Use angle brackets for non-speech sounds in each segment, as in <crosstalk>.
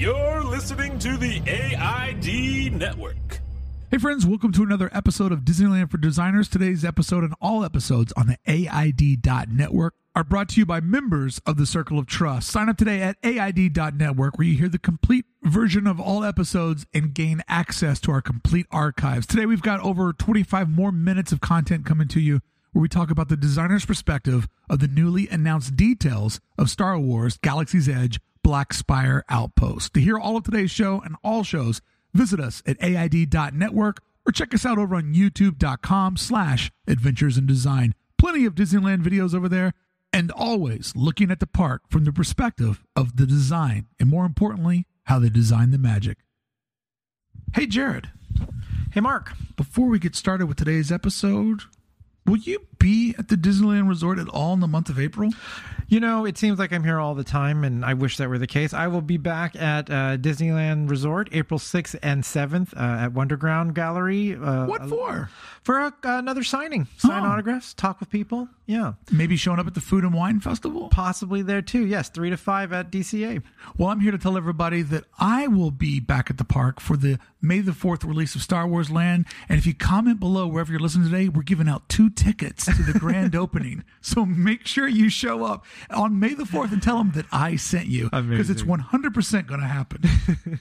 You're listening to the AID Network. Hey, friends, welcome to another episode of Disneyland for Designers. Today's episode and all episodes on the AID.network are brought to you by members of the Circle of Trust. Sign up today at AID.network where you hear the complete version of all episodes and gain access to our complete archives. Today, we've got over 25 more minutes of content coming to you where we talk about the designer's perspective of the newly announced details of Star Wars Galaxy's Edge Black Spire Outpost. To hear all of today's show and all shows, visit us at AID.network or check us out over on youtube.com slash adventures in design. Plenty of Disneyland videos over there and always looking at the park from the perspective of the design and more importantly, how they design the magic. Hey, Jared. Hey, Mark. Before we get started with today's episode, will you be at the Disneyland Resort at all in the month of April? You know, it seems like I'm here all the time, and I wish that were the case. I will be back at uh, Disneyland Resort April 6th and 7th uh, at Wonderground Gallery. Uh, What for? For a, another signing. Sign Oh. autographs, talk with people. Yeah. Maybe showing up at the Food and Wine Festival? Possibly there too. Yes, 3 to 5 at DCA. Well, I'm here to tell everybody that I will be back at the park for the May the 4th release of Star Wars Land. And if you comment below wherever you're listening today, we're giving out two tickets to the grand <laughs> opening. So make sure you show up on May the 4th and tell them that I sent you because it's 100% going to happen. <laughs>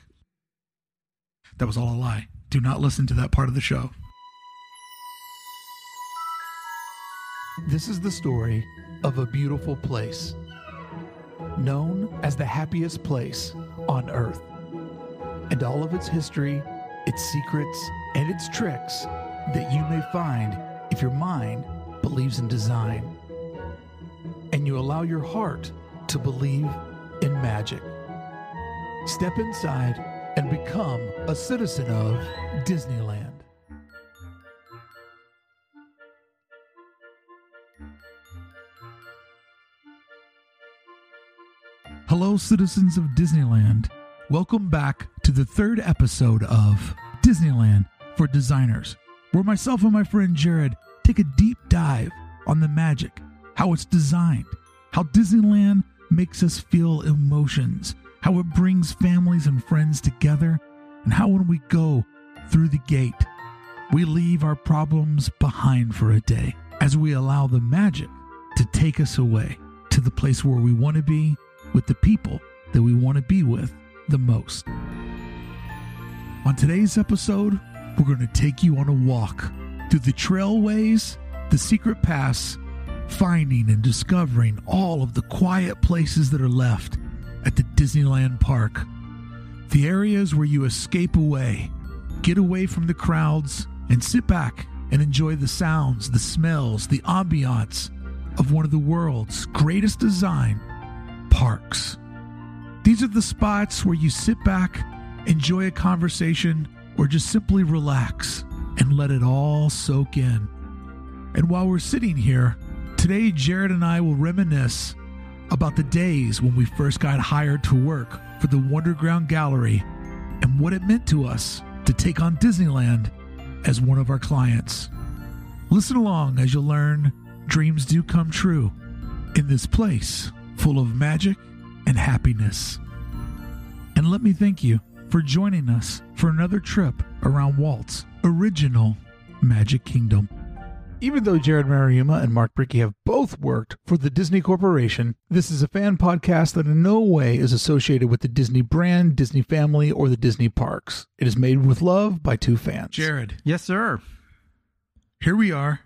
that was all a lie. Do not listen to that part of the show. This is the story of a beautiful place known as the happiest place on earth. And all of its history, its secrets, and its tricks that you may find if your mind believes in design and you allow your heart to believe in magic. Step inside and become a citizen of Disneyland. Hello, citizens of Disneyland. Welcome back to the third episode of Disneyland for Designers, where myself and my friend Jared take a deep dive on the magic, how it's designed, how Disneyland makes us feel emotions, how it brings families and friends together, and how when we go through the gate, we leave our problems behind for a day as we allow the magic to take us away to the place where we want to be with the people that we want to be with the most. On today's episode, we're going to take you on a walk through the trailways, the secret paths, finding and discovering all of the quiet places that are left at the Disneyland park. The areas where you escape away, get away from the crowds, and sit back and enjoy the sounds, the smells, the ambiance of one of the world's greatest design parks. These are the spots where you sit back, enjoy a conversation, or just simply relax and let it all soak in. And while we're sitting here, today Jared and I will reminisce about the days when we first got hired to work for the Wonderground Gallery and what it meant to us to take on Disneyland as one of our clients. Listen along as you'll learn dreams do come true in this place full of magic and happiness. And let me thank you for joining us for another trip around Walt's original Magic Kingdom. Even though Jared Mariuma and Mark Brickey have both worked for the Disney Corporation, this is a fan podcast that in no way is associated with the Disney brand, Disney family, or the Disney parks. It is made with love by two fans. Jared, Yes, sir. here we are.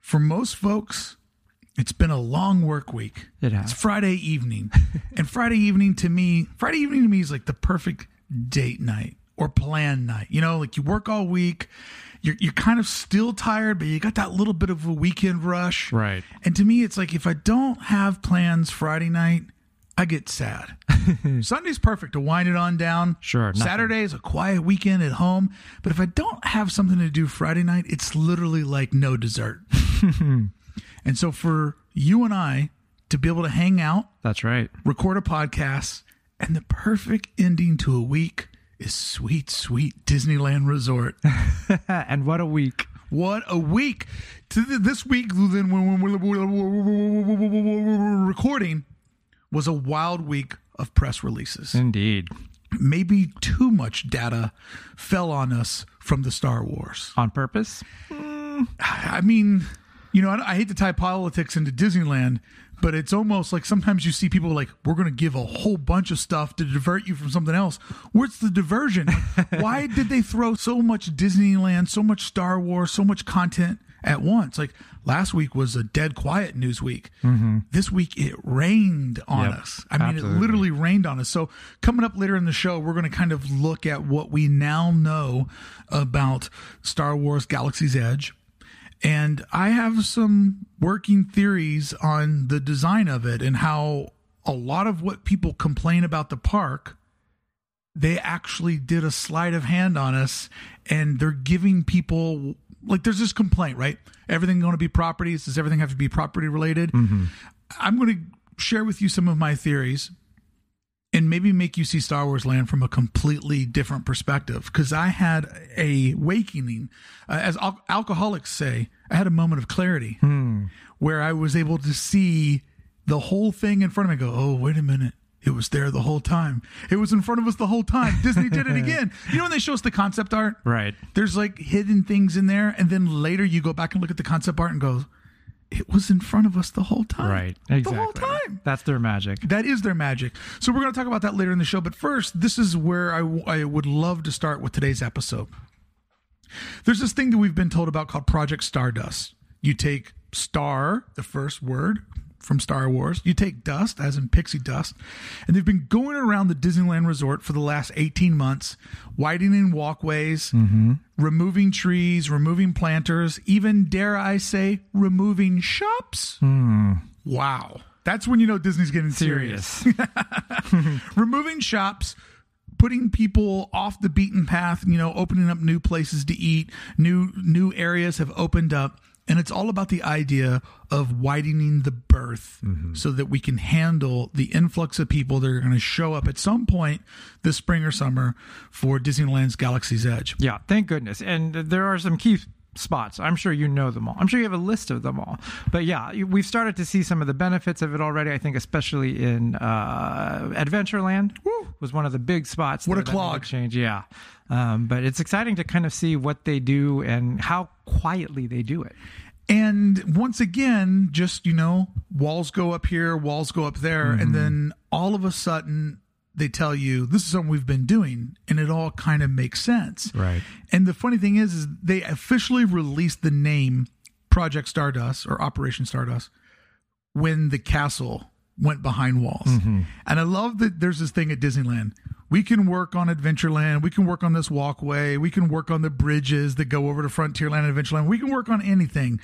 For most folks, it's been a long work week. It has. It's Friday evening. <laughs> and Friday evening to me, Friday evening to me is like the perfect date night or plan night. You know, like you work all week, you're you're kind of still tired, but you got that little bit of a weekend rush. Right. And to me, it's like if I don't have plans Friday night, I get sad. <laughs> Sunday's perfect to wind it on down. Sure, nothing. Saturday is a quiet weekend at home. But if I don't have something to do Friday night, it's literally like no dessert. <laughs> and so for you and I to be able to hang out, That's right. record a podcast, and the perfect ending to a week is sweet, sweet Disneyland Resort. and what a week. What a week! This week, then when we're recording, was a wild week of press releases. Indeed. maybe too much data fell on us from the Star Wars. On purpose? I mean, you know, I, I hate to tie politics into Disneyland, but it's almost like sometimes you see people like, we're going to give a whole bunch of stuff to divert you from something else. What's the diversion? <laughs> Why did they throw so much Disneyland, so much Star Wars, so much content at once? Like last week was a dead quiet news week. Mm-hmm. This week it rained on Yep, us. I mean, absolutely. it literally rained on us. So coming up later in the show, we're going to kind of look at what we now know about Star Wars Galaxy's Edge. And I have some working theories on the design of it and how a lot of what people complain about the park, they actually did a sleight of hand on us and they're giving people like there's this complaint, right? Everything going to be properties? Does everything have to be property related? Mm-hmm. I'm going to share with you some of my theories and maybe make you see Star Wars Land from a completely different perspective. Because I had a awakening, uh, as al- alcoholics say, I had a moment of clarity where I was able to see the whole thing in front of me. Go, oh, wait a minute. It was there the whole time. It was in front of us the whole time. Disney did it <laughs> again. You know when they show us the concept art? Right. There's like hidden things in there, and then later you go back and look at the concept art and go, it was in front of us the whole time. Right. Exactly. The whole time. That's their magic. That is their magic. So we're going to talk about that later in the show. But first, this is where I, I would love to start with today's episode. There's this thing that we've been told about called Project Stardust. You take star, the first word from Star Wars, you take dust, as in pixie dust, and they've been going around the Disneyland Resort for the last 18 months, widening walkways, mm-hmm. removing trees, removing planters, even, dare I say, removing shops. Hmm. Wow. That's when you know Disney's getting serious Serious. <laughs> <laughs> removing shops putting people off the beaten path you know opening up new places to eat new new areas have opened up and it's all about the idea of widening the berth mm-hmm. so that we can handle the influx of people that are going to show up at some point this spring or summer for Disneyland's Galaxy's Edge. Yeah, thank goodness. And there are some key spots. I'm sure you know them all. I'm sure you have a list of them all. But yeah, we've started to see some of the benefits of it already. I think especially in uh, Adventureland was one of the big spots. What a clog. Change, yeah. Um, but it's exciting to kind of see what they do and how quietly they do it. And once again, just, you know, walls go up here, walls go up there. And then all of a sudden, they tell you this is something we've been doing. And it all kind of makes sense. Right. And the funny thing is, is they officially released the name Project Stardust or Operation Stardust when the castle went behind walls. Mm-hmm. And I love that there's this thing at Disneyland. We can work on Adventureland. We can work on this walkway. We can work on the bridges that go over to Frontierland and Adventureland. We can work on anything.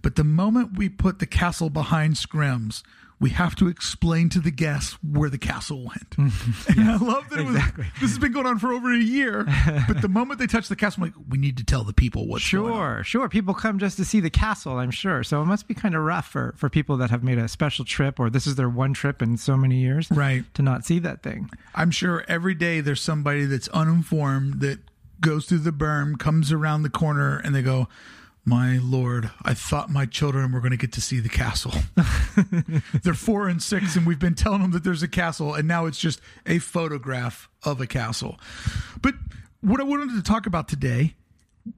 But the moment we put the castle behind Scrims, we have to explain to the guests where the castle went. Mm-hmm. <laughs> and I love that it was, this has been going on for over a year. <laughs> But the moment they touch the castle, I'm like, we need to tell the people what's going on. Sure, sure. People come just to see the castle, I'm sure. So it must be kind of rough for, for people that have made a special trip or this is their one trip in so many years. Right. To not see that thing. I'm sure every day there's somebody that's uninformed that goes through the berm, comes around the corner, and they go, My Lord, I thought my children were going to get to see the castle. <laughs> They're four and six, and we've been telling them that there's a castle, and now it's just a photograph of a castle. But what I wanted to talk about today,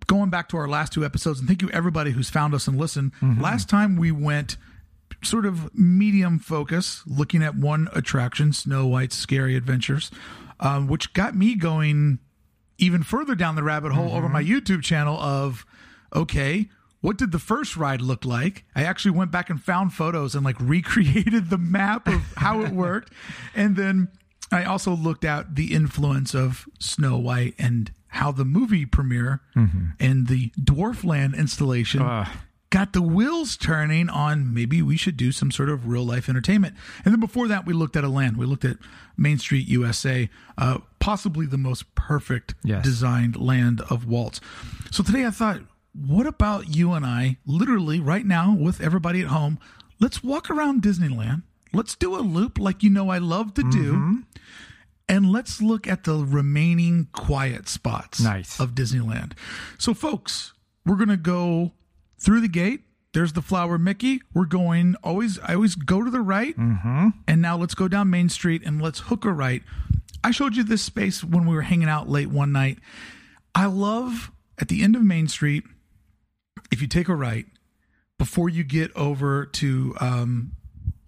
going back to our last two episodes, and thank you everybody who's found us and listened. Last time we went sort of medium focus, looking at one attraction, Snow White's Scary Adventures, um, which got me going even further down the rabbit hole over my YouTube channel of, okay, what did the first ride look like? I actually went back and found photos and like <laughs> recreated the map of how it worked. And then I also looked at the influence of Snow White and how the movie premiere and the Dwarfland installation Ugh. got the wheels turning on maybe we should do some sort of real life entertainment. And then before that, we looked at a land. We looked at Main Street USA, uh, possibly the most perfect Yes. designed land of Walt's. So today I thought, what about you and I, literally right now with everybody at home? Let's walk around Disneyland. Let's do a loop like you know I love to do. Mm-hmm. And let's look at the remaining quiet spots Nice. of Disneyland. So, folks, we're going to go through the gate. There's the flower Mickey. We're going always, I always go to the right. Mm-hmm. And now let's go down Main Street and let's hook a right. I showed you this space when we were hanging out late one night. I love at the end of Main Street, if you take a right before you get over to, um,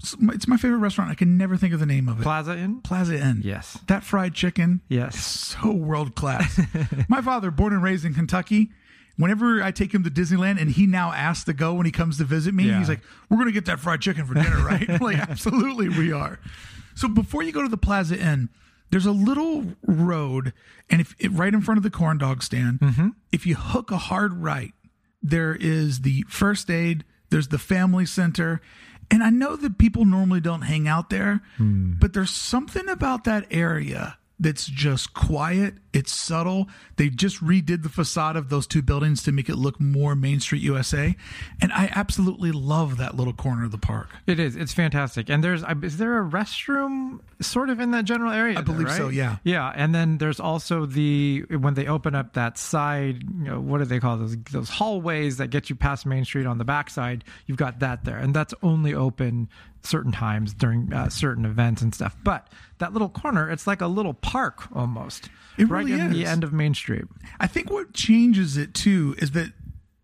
it's my favorite restaurant. I can never think of the name of it. Plaza Inn? Plaza Inn. Yes. That fried chicken. Yes. So world class. <laughs> my father, born and raised in Kentucky, whenever I take him to Disneyland and he now asks to go when he comes to visit me, Yeah. he's like, We're going to get that fried chicken for dinner, right? <laughs> Like, absolutely, we are. So before you go to the Plaza Inn, there's a little road, and if it, right in front of the corn dog stand, if you hook a hard right, there is the first aid, there's the family center. And I know that people normally don't hang out there, hmm. but there's something about that area that's just quiet. It's subtle. They just redid the facade of those two buildings to make it look more Main Street USA. And I absolutely love that little corner of the park. It is. It's fantastic. And there's, is there a restroom sort of in that general area? I believe so, right? yeah. Yeah. And then there's also the, when they open up that side, you know, what do they call those? Those hallways that get you past Main Street on the backside. You've got that there. And that's only open certain times during uh, certain events and stuff. But that little corner, it's like a little park almost. It right really in the is. end of Main Street. I think what changes it too is that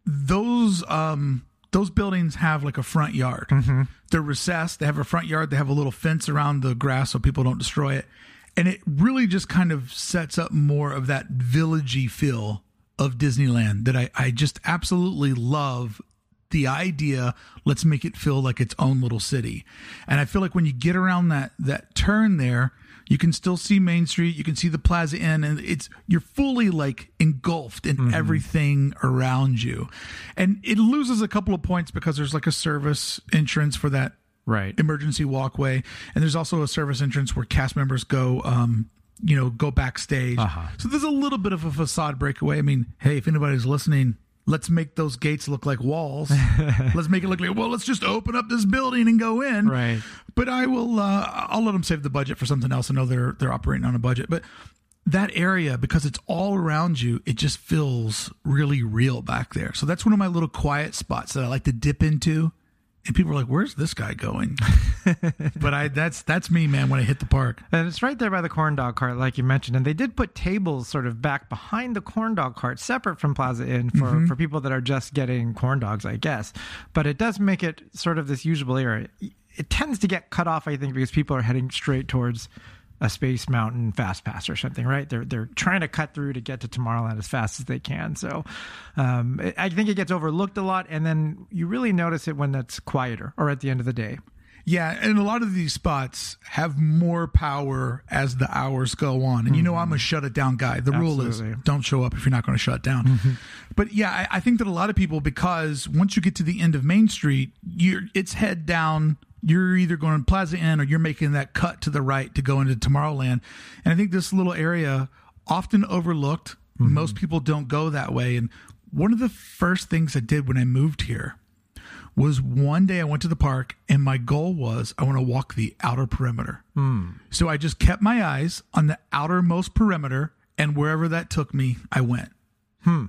those um those buildings have like a front yard. They're recessed. They have a front yard. They have a little fence around the grass so people don't destroy it. And it really just kind of sets up more of that villagey feel of Disneyland that I, I just absolutely love the idea let's make it feel like its own little city and i feel like when you get around that that turn there you can still see main street. You can see the plaza inn and it's you're fully like engulfed in everything around you. And it loses a couple of points because there's like a service entrance for that Right. emergency walkway and there's also a service entrance where cast members go um you know go backstage. Uh-huh. so there's a little bit of a facade breakaway. I mean hey if anybody's listening let's make those gates look like walls. <laughs> Let's make it look like well let's just open up this building and go in. Right. but i will uh i'll let them save the budget for something else. I know they're they're operating on a budget but that area because it's all around you it just feels really real back there. So that's one of my little quiet spots that i like to dip into and people are like where's this guy going <laughs> but i that's that's me man when i hit the park And it's right there by the corn dog cart, like you mentioned. And they did put tables sort of back behind the corn dog cart, separate from Plaza Inn for, mm-hmm. for people that are just getting corn dogs, I guess. But it does make it sort of this usable area. It tends to get cut off, I think, because people are heading straight towards a Space Mountain Fast Pass or something, right? They're they're trying to cut through to get to Tomorrowland as fast as they can. So um, it- I think it gets overlooked a lot, and then you really notice it when it's quieter or at the end of the day. Yeah, and a lot of these spots have more power as the hours go on. And you know, I'm a shut it down guy. The rule is don't show up if you're not going to shut down. But yeah, I, I think that a lot of people, because once you get to the end of Main Street, you're it's head down. You're either going to Plaza Inn or you're making that cut to the right to go into Tomorrowland. And I think this little area often overlooked. Mm-hmm. Most people don't go that way. And one of the first things I did when I moved here was one day I went to the park and my goal was I want to walk the outer perimeter. Hmm. So I just kept my eyes on the outermost perimeter and wherever that took me, I went. Hmm.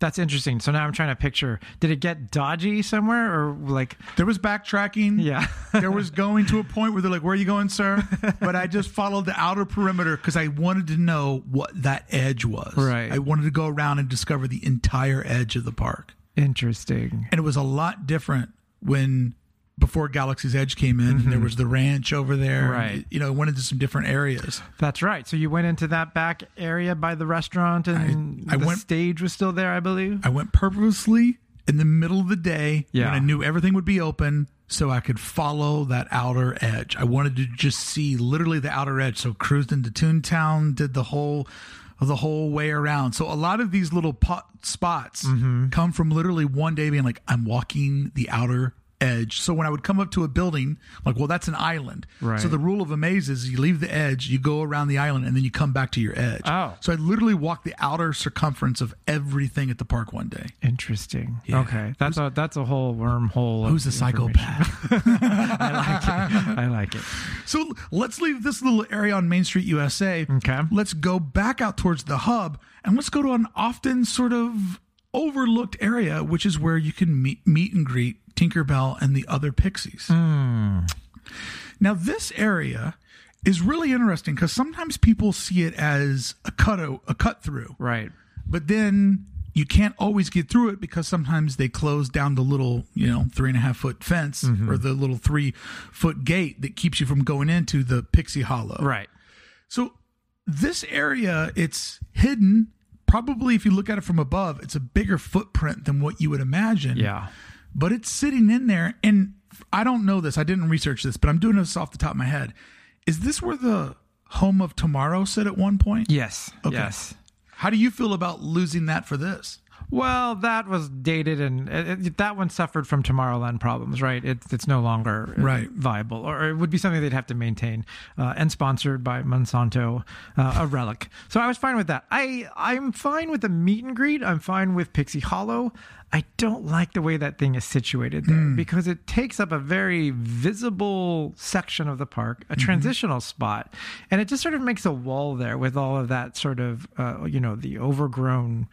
That's interesting. So now I'm trying to picture. Did it get dodgy somewhere, or like? There was backtracking. Yeah. <laughs> there was going to a point where they're like, Where are you going, sir? But I just followed the outer perimeter because I wanted to know what that edge was. Right. I wanted to go around and discover the entire edge of the park. Interesting. and it was a lot different when before Galaxy's Edge came in. and There was the ranch over there, Mm-hmm. Right. and, you know, it went into some different areas. That's right. So you went into that back area by the restaurant, and I the went- stage was still there, I believe. I went purposely in the middle of the day Yeah. when I knew everything would be open, so I could follow that outer edge. I wanted to just see literally the outer edge. So cruised into Toontown, did the whole the whole way around. So a lot of these little pot spots Mm-hmm. come from literally one day being like, I'm walking the outer edge. So when I would come up to a building, like, well, that's an island. Right. So the rule of a maze is you leave the edge, you go around the island, and then you come back to your edge. Oh. So I literally walked the outer circumference of everything at the park one day. Interesting. Yeah. Okay, that's a that's a whole wormhole. Who's a psychopath? <laughs> I like it. I like it. <laughs> so let's leave this little area on Main Street, USA. Okay. Let's go back out towards the hub and let's go to an often sort of overlooked area, which is where you can meet, meet and greet Tinkerbell and the other pixies. Hmm. Now, this area is really interesting because sometimes people see it as a cut a cut through, Right. but then you can't always get through it because sometimes they close down the little you know three and a half foot fence Mm-hmm. or the little three foot gate that keeps you from going into the Pixie Hollow. Right. So this area, it's hidden. Probably, if you look at it from above, it's a bigger footprint than what you would imagine. Yeah. But it's sitting in there, and I don't know this. I didn't research this, but I'm doing this off the top of my head. Is this where the home of tomorrow sit at one point? Yes. Okay. Yes. How do you feel about losing that for this? Well, that was dated, and it, it- that one suffered from Tomorrowland problems, right? It's it's no longer uh, Right. viable, or it would be something they'd have to maintain, uh, and sponsored by Monsanto, uh, a relic. So I was fine with that. I I'm fine with the meet and greet. I'm fine with Pixie Hollow. I don't like the way that thing is situated there because it takes up a very visible section of the park, a transitional spot, and it just sort of makes a wall there with all of that sort of uh, you know the overgrown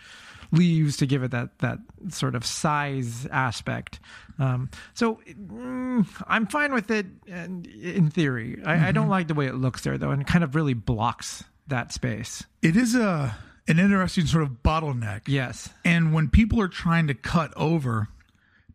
leaves to give it that that sort of size aspect. Um, so mm, I'm fine with it in, in theory. I, I don't like the way it looks there though, and it kind of really blocks that space. It is a an interesting sort of bottleneck. Yes. And when people are trying to cut over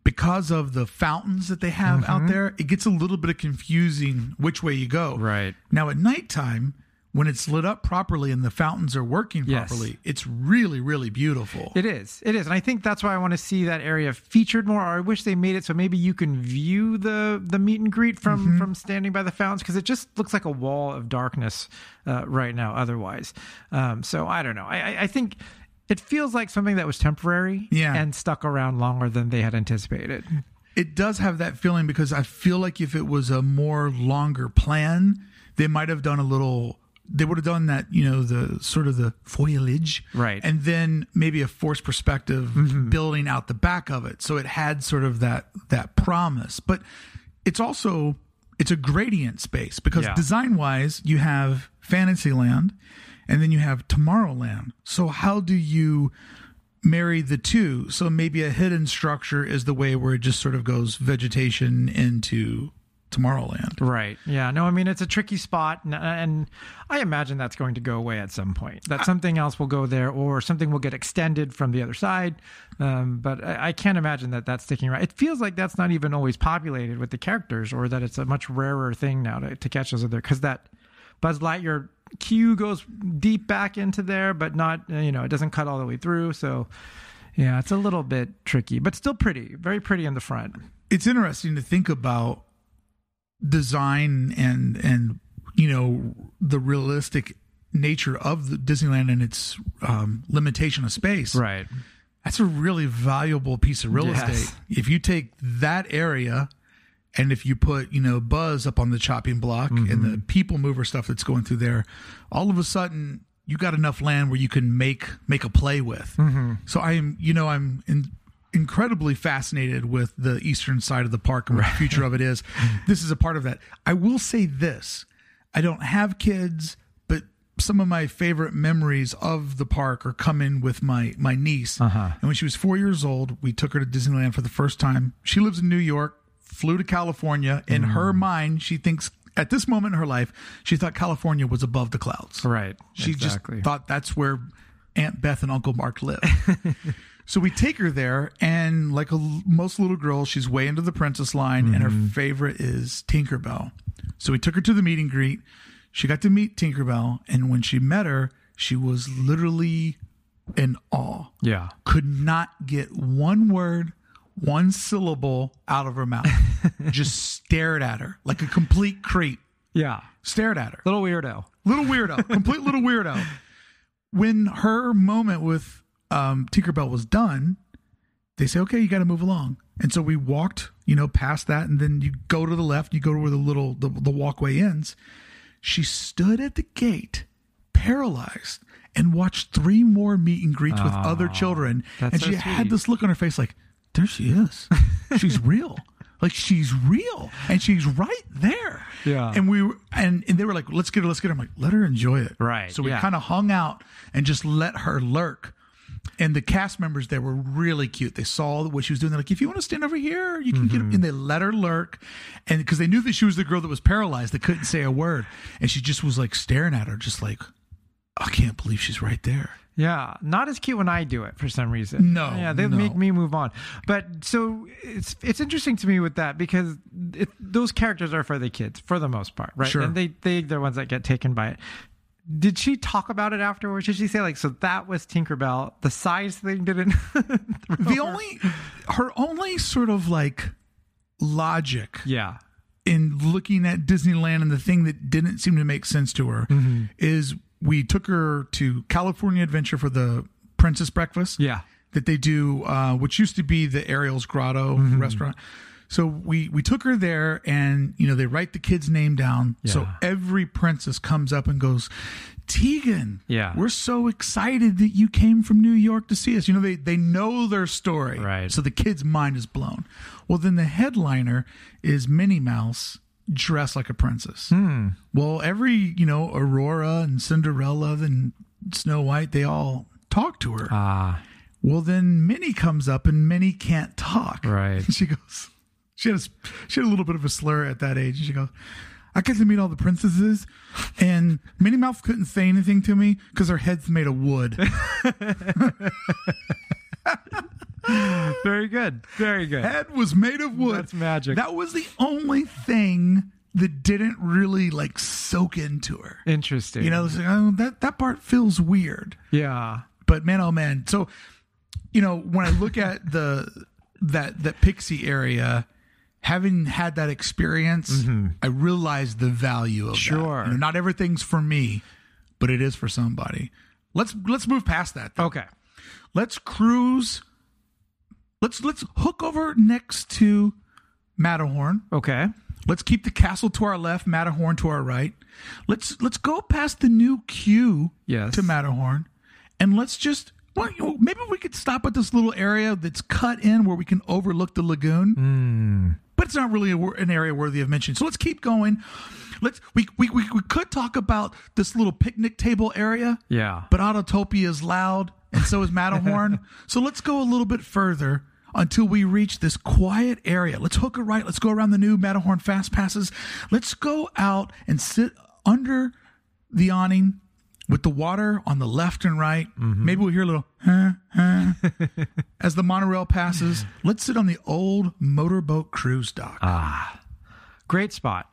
because of the fountains that they have Mm-hmm. out there, it gets a little bit of confusing which way you go. Right. Now at nighttime, when it's lit up properly and the fountains are working Yes. properly, it's really, really beautiful. It is. It is. And I think that's why I want to see that area featured more. Or I wish they made it so maybe you can view the the meet and greet from from standing by the fountains because it just looks like a wall of darkness uh, right now. Otherwise, um, so I don't know. I, I, I think it feels like something that was temporary Yeah. and stuck around longer than they had anticipated. it does have that feeling because I feel like if it was a more longer plan, they might have done a little. They would have done that, you know, the sort of the foliage, Right. and then maybe a forced perspective mm-hmm. building out the back of it, so it had sort of that that promise. But it's also it's a gradient space because Yeah. design wise, you have Fantasyland, and then you have Tomorrowland. So how do you marry the two. So maybe a hidden structure is the way where it just sort of goes vegetation into Tomorrowland. Right. Yeah. No, I mean, it's a tricky spot. And, and I imagine that's going to go away at some point, that something else will go there or something will get extended from the other side. Um, but I, I can't imagine that that's sticking around. It feels like that's not even always populated with the characters or that it's a much rarer thing now to, to catch those other because that Buzz Lightyear queue goes deep back into there, but not, you know, it doesn't cut all the way through. So, yeah, it's a little bit tricky, but still pretty, very pretty in the front. It's interesting to think about design and and you know the realistic nature of the Disneyland and its um, limitation of space. Right. That's a really valuable piece of real Yes. estate. If you take that area and if you put, you know, Buzz up on the chopping block and Mm-hmm. the people mover stuff that's going through there, all of a sudden you got enough land where you can make make a play with. Mm-hmm. So I am, you know, I'm in, incredibly fascinated with the eastern side of the park and what the future of it is. <laughs> This is a part of that. I will say this. I don't have kids, but some of my favorite memories of the park are coming with my my niece. Uh-huh. And when she was four years old, we took her to Disneyland for the first time. She lives in New York, flew to California. In Mm. her mind, she thinks at this moment in her life, she thought California was above the clouds. Right. She exactly. just thought that's where Aunt Beth and Uncle Mark live. <laughs> so we take her there, and like a, most little girls, she's way into the princess line, and her mm-hmm. favorite is Tinkerbell. So we took her to the meet and greet. She got to meet Tinkerbell, and when she met her, she was literally in awe. yeah. Could not get one word, one syllable out of her mouth. <laughs> just stared at her like a complete creep. Yeah. Stared at her Little weirdo. little weirdo, complete little weirdo. <laughs> When her moment with um, Tinkerbell was done, they say, "Okay, you got to move along." And so we walked, you know, past that, and then you go to the left, you go to where the little the, the walkway ends. She stood at the gate, paralyzed, and watched three more meet and greets with other children, and so she had sweet. this look on her face, like, "There she is. <laughs> She's real." Like she's real and she's right there. Yeah. And we were, and, and they were like, let's get her, let's get her. I'm like, let her enjoy it. Right, So we yeah. kind of hung out and just let her lurk. And the cast members there were really cute. They saw what she was doing. They're like, if you want to stand over here, you can get. Mm-hmm. And they let her lurk, and because they knew that she was the girl that was paralyzed, they couldn't say a word, and she just was like staring at her, just like, I can't believe she's right there. Yeah, not as cute when I do it for some reason. No, yeah, they no. make me move on. But so it's it's interesting to me with that because it, those characters are for the kids for the most part, right? Sure. And they they they're ones that get taken by it. Did she talk about it afterwards? Did she say like, so that was Tinkerbell? The size thing didn't. <laughs> The only, her only sort of like logic yeah, in looking at Disneyland and the thing that didn't seem to make sense to her Mm-hmm. is we took her to California Adventure for the Princess Breakfast. yeah, that they do, uh, which used to be the Ariel's Grotto Mm-hmm. restaurant. So we we took her there, and you know they write the kid's name down. So every princess comes up and goes, Tegan, Yeah. we're so excited that you came from New York to see us. You know they they know their story, Right. So the kid's mind is blown. Well, then the headliner is Minnie Mouse dressed like a princess. Hmm. Well, every you know Aurora and Cinderella and Snow White, they all talk to her. ah, Well, then Minnie comes up and Minnie can't talk. Right. <laughs> She goes, she had, a, she had a little bit of a slur at that age. And she goes, I get to meet all the princesses, and Minnie Mouse couldn't say anything to me because her head's made of wood. <laughs> <laughs> very good, very good. Head was made of wood. That's magic. That was the only thing that didn't really like soak into her. Interesting. You know, like, oh, that, that part feels weird. yeah, but man oh man so you know when i look at the that that pixie area having had that experience i realize the value of. Mm-hmm. Sure. You know, not everything's for me but it is for somebody let's let's move past that though. okay, let's cruise let's let's hook over next to matterhorn okay, let's keep the castle to our left matterhorn to our right let's let's go past the new queue Yes. to matterhorn and let's just well, maybe we could stop at this little area that's cut in where we can overlook the lagoon Hmm. But it's not really a, an area worthy of mention so let's keep going let's we, we, we, we could talk about this little picnic table area yeah. but Autopia is loud, and so is Matterhorn. <laughs> so let's go a little bit further until we reach this quiet area. Let's hook a right. Let's go around the new Matterhorn fast passes. Let's go out and sit under the awning with the water on the left and right. Maybe we'll hear a little huh, huh, as the monorail passes. <laughs> Let's sit on the old motorboat cruise dock. Ah, great spot.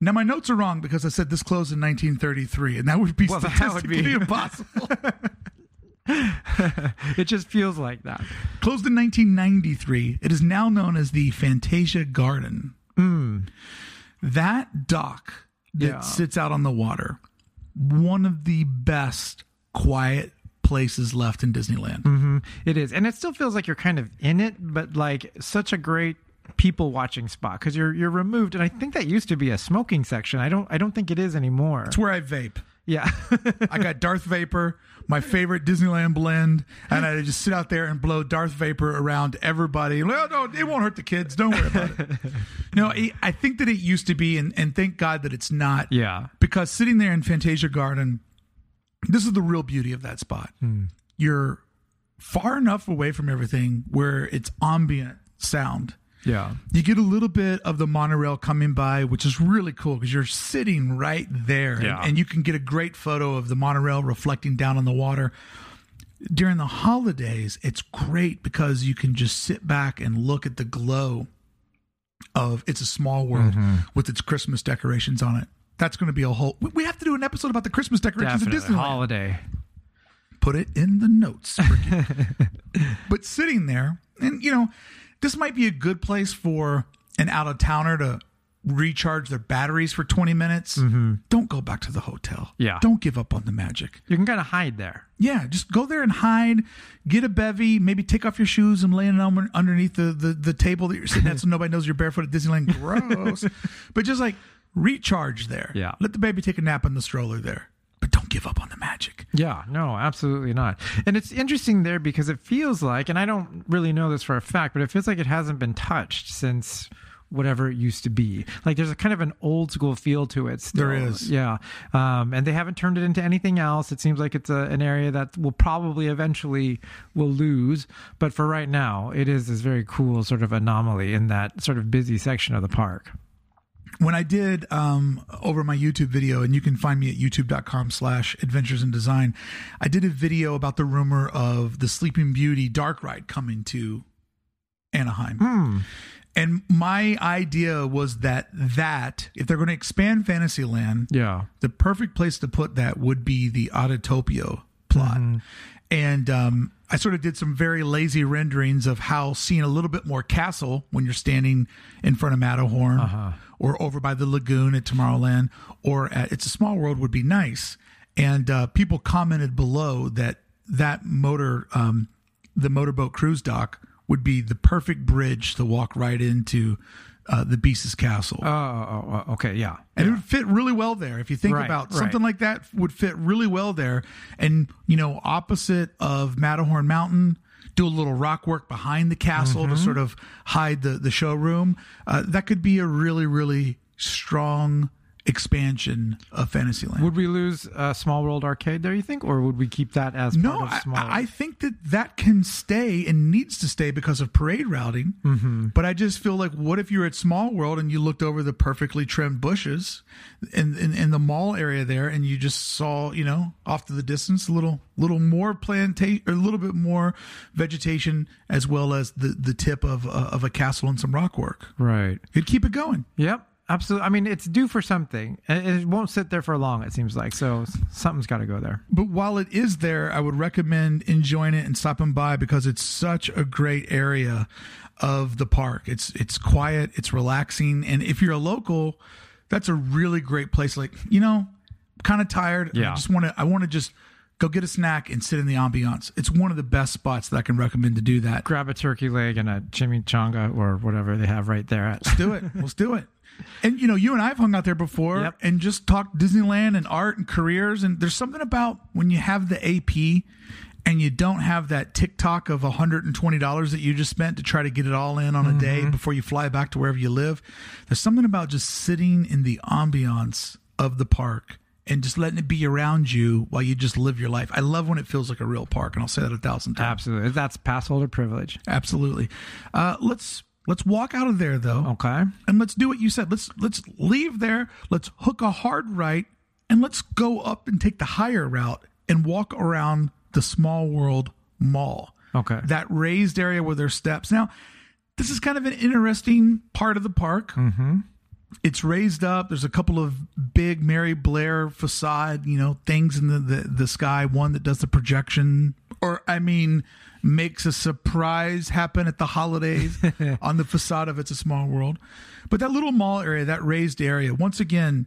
Now my notes are wrong because I said this closed in 1933, and that would be Well, that would statistically be- impossible. <laughs> <laughs> It just feels like that. Closed in 1993, it is now known as the Fantasia Garden. That dock that Yeah. sits out on the water, one of the best quiet places left in Disneyland. Mm-hmm. It is, and it still feels like you're kind of in it, but like such a great people watching spot because you're you're removed. And I think that used to be a smoking section. I don't I don't think it is anymore. It's where I vape. Yeah, <laughs> I got Darth Vapor, my favorite Disneyland blend, and I just sit out there and blow Darth Vapor around everybody. Well, oh, no, it won't hurt the kids. Don't worry about it. <laughs> No, I- I think that it used to be, and, and thank God that it's not. yeah, because sitting there in Fantasia Garden, this is the real beauty of that spot. Hmm. You're far enough away from everything where it's ambient sound. Yeah. You get a little bit of the monorail coming by, which is really cool because you're sitting right there and- Yeah. and, you can get a great photo of the monorail reflecting down on the water. During the holidays, it's great because you can just sit back and look at the glow of It's a Small World Mm-hmm. with its Christmas decorations on it. That's going to be a whole. we- We have to do an episode about the Christmas decorations Definitely of Disneyland holiday. put it in the notes. <laughs> But sitting there, and you know, this might be a good place for an out of towner to recharge their batteries for 20 minutes. Mm-hmm. Don't go back to the hotel. Yeah. Don't give up on the magic. You can kind of hide there. Yeah, just go there and hide, get a bevy, maybe take off your shoes and lay them underneath the, the, the table that you're sitting at so <laughs> nobody knows you're barefoot at Disneyland. Gross. <laughs> but just like recharge there. Yeah. Let the baby take a nap in the stroller there. But don't give up on the magic. Yeah, no, absolutely not. And it's interesting there because it feels like, and I don't really know this for a fact, but it feels like it hasn't been touched since whatever it used to be. Like there's a kind of an old school feel to it. Still. There is. yeah. Um, and they haven't turned it into anything else. It seems like it's a, an area that will probably eventually will lose, but for right now, it is this very cool sort of anomaly in that sort of busy section of the park. When I did um, over my YouTube video, and you can find me at youtube.com slash adventures in design, I did a video about the rumor of the Sleeping Beauty dark ride coming to Anaheim. And my idea was that that if they're going to expand Fantasyland, Yeah. the perfect place to put that would be the Autopia plot. And um, I sort of did some very lazy renderings of how seeing a little bit more castle when you're standing in front of Matterhorn or over by the lagoon at Tomorrowland or at It's a Small World would be nice. And uh, people commented below that that motor, um, the motorboat cruise dock, would be the perfect bridge to walk right into uh, the Beast's castle. Oh, oh, oh, okay. Yeah. And it would fit really well there. If you think Right, about right. something like that would fit really well there. And, you know, opposite of Matterhorn Mountain, do a little rock work behind the castle Mm-hmm. to sort of hide the, the showroom. Uh, that could be a really, really strong expansion of Fantasyland. Would we lose uh, Small World Arcade there, you think? Or would we keep that as no, part of I? I think that that can stay and needs to stay because of parade routing. Mm-hmm. But I just feel like, what if you're at Small World and you looked over the perfectly trimmed bushes in, in, in the mall area there, and you just saw, you know, off to the distance, a little little more plantation, or a little bit more vegetation, as well as the the tip of uh, of a castle and some rock work. right. You'd keep it going. Yep. Absolutely. I mean, it's due for something. It won't sit there for long, it seems like. So something's got to go there. But while it is there, I would recommend enjoying it and stopping by because it's such a great area of the park. It's it's quiet, it's relaxing, and if you're a local, that's a really great place. Like you know, kind of tired. and I Yeah. just want to. I want to just go get a snack and sit in the ambiance. It's one of the best spots that I can recommend to do that. Grab a turkey leg and a chimichanga or whatever they have right there. At, Let's do it. <laughs> Let's do it. And you know, you and I have hung out there before Yep. and just talked Disneyland and art and careers. And there's something about when you have the AP and you don't have that TikTok of $120 that you just spent to try to get it all in on a day before you fly back to wherever you live. There's something about just sitting in the ambiance of the park and just letting it be around you while you just live your life. I love when it feels like a real park, and I'll say that a thousand times. absolutely. That's pass holder privilege. Absolutely. Uh, let's let's walk out of there though Okay. and let's do what you said. Let's let's leave there. Let's hook a hard right and let's go up and take the higher route and walk around the Small World Mall. Okay. That raised area where there's steps. Now, this is kind of an interesting part of the park. Mm-hmm. It's raised up. There's a couple of big Mary Blair facade, you know, things in the, the, the sky. One that does the projection, or I mean, makes a surprise happen at the holidays <laughs> on the facade of It's a Small World. But that little mall area, that raised area, once again,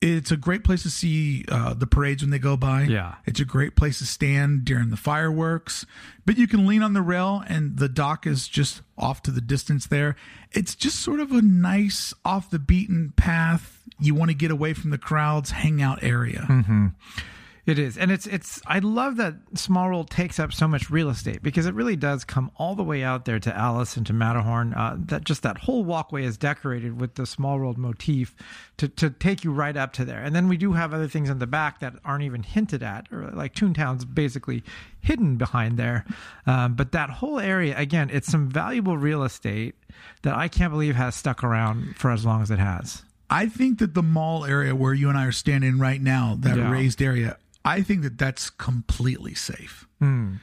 it's a great place to see uh, the parades when they go by. Yeah. It's a great place to stand during the fireworks, but you can lean on the rail and the dock is just off to the distance there. It's just sort of a nice off the beaten path. You want to get away from the crowds, hangout area. It is, and it's it's. I love that Small World takes up so much real estate because it really does come all the way out there to Alice and to Matterhorn. Uh, that just that whole walkway is decorated with the Small World motif to to take you right up to there. And then we do have other things in the back that aren't even hinted at, or like Toontown's basically hidden behind there. Um, but that whole area, again, it's some valuable real estate that I can't believe has stuck around for as long as it has. I think that the mall area where you and I are standing right now, that Yeah. raised area, I think that that's completely safe Hmm.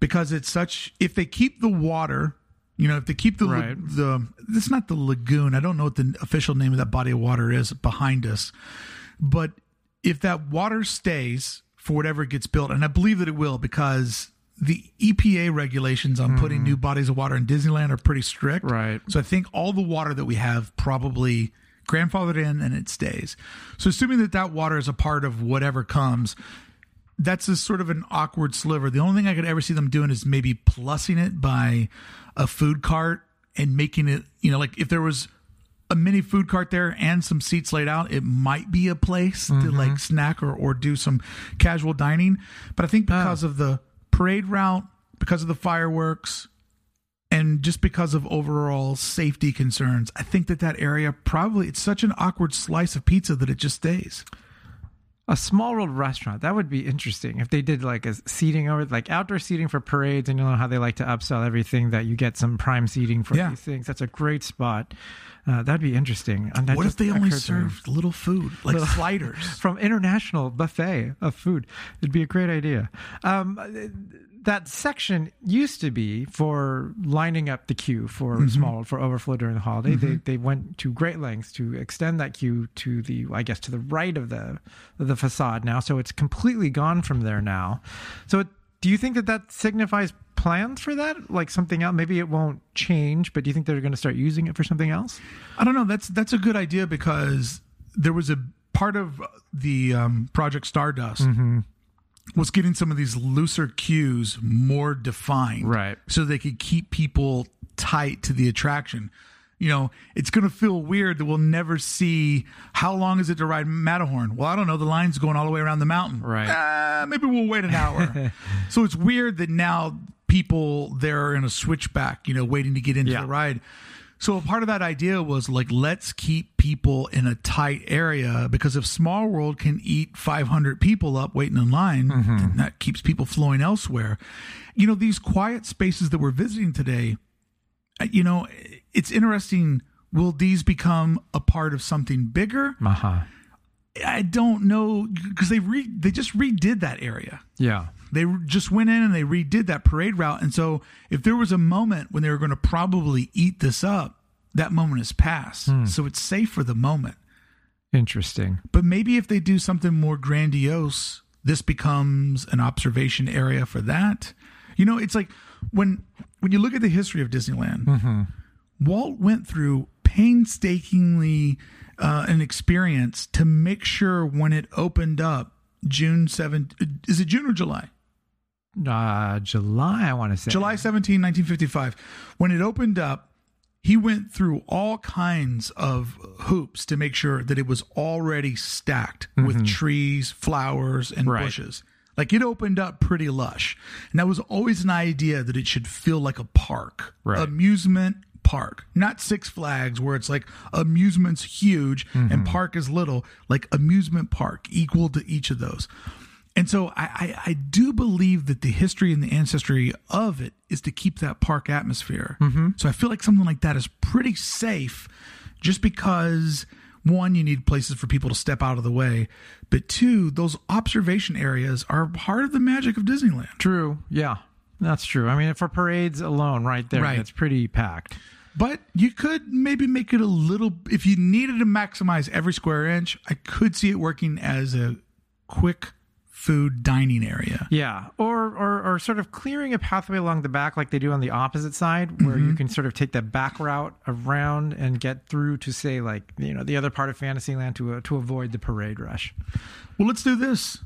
because it's such. If they keep the water, you know, if they keep the Right. the, it's not the lagoon. I don't know what the official name of that body of water is behind us, but if that water stays for whatever gets built, and I believe that it will because the EPA regulations on putting new bodies of water in Disneyland are pretty strict. Right. So I think all the water that we have probably grandfathered in and it stays. So assuming that that water is a part of whatever comes, that's a sort of an awkward sliver. The only thing I could ever see them doing is maybe plussing it by a food cart and making it, you know, like if there was a mini food cart there and some seats laid out, it might be a place to mm-hmm. like snack or, or do some casual dining. But I think oh. because of the parade route, because of the fireworks, and and just because of overall safety concerns, I think that that area probably it's such an awkward slice of pizza that it just stays. A small world restaurant that would be interesting if they did like a seating over like outdoor seating for parades, and you know how they like to upsell everything that you get some prime seating for Yeah. these things. That's a great spot. Uh, that'd be interesting. What if they only occurred to me. served little food like Little- <laughs> sliders? from international buffet of food. It'd be a great idea. Um, that section used to be for lining up the queue for Mm-hmm. small for overflow during the holiday. They they went to great lengths to extend that queue to the I guess to the right of the of the facade now. So it's completely gone from there now. So it, do you think that that signifies plans for that? Like something else? Maybe it won't change, but do you think they're going to start using it for something else? I don't know. That's that's a good idea because there was a part of the um, Project Stardust Mm-hmm. Was getting some of these looser cues more defined, Right. So they could keep people tight to the attraction. You know, it's going to feel weird that we'll never see how long is it to ride Matterhorn. Well, I don't know. The line's going all the way around the mountain. Right. Uh, maybe we'll wait an hour. <laughs> so it's weird that now people there are in a switchback, you know, waiting to get into Yeah. the ride. So a part of that idea was like, let's keep people in a tight area because if Small World can eat 500 people up waiting in line, then that keeps people flowing elsewhere. You know, these quiet spaces that we're visiting today, uh, you know, it's interesting. Will these become a part of something bigger? Uh huh. I don't know because they re- they just redid that area. Yeah. They just went in and they redid that parade route. And so, if there was a moment when they were going to probably eat this up, that moment has passed. So it's safe for the moment. Interesting. But maybe if they do something more grandiose, this becomes an observation area for that. You know, it's like when when you look at the history of Disneyland, Walt went through painstakingly uh, an experience to make sure when it opened up June 7th, is it June or July? Uh, July, I want to say. July 17, 1955. When it opened up, he went through all kinds of hoops to make sure that it was already stacked with trees, flowers, and Mm-hmm. Right. bushes. Like it opened up pretty lush. And that was always an idea that it should feel like a park, Right. amusement park, not Six Flags where it's like amusement's huge Mm-hmm. and park is little, like amusement park equal to each of those. And so I, I, I do believe that the history and the ancestry of it is to keep that park atmosphere. Mm-hmm. So I feel like something like that is pretty safe just because one, you need places for people to step out of the way, but two, those observation areas are part of the magic of Disneyland. True. Yeah, that's true. I mean, for parades alone, right there, Right. it's pretty packed. But you could maybe make it a little, if you needed to maximize every square inch, I could see it working as a quick food dining area. Yeah, or, or or sort of clearing a pathway along the back, like they do on the opposite side, where Mm-hmm. you can sort of take that back route around and get through to say, like you know, the other part of Fantasyland to uh, to avoid the parade rush. Well, let's do this.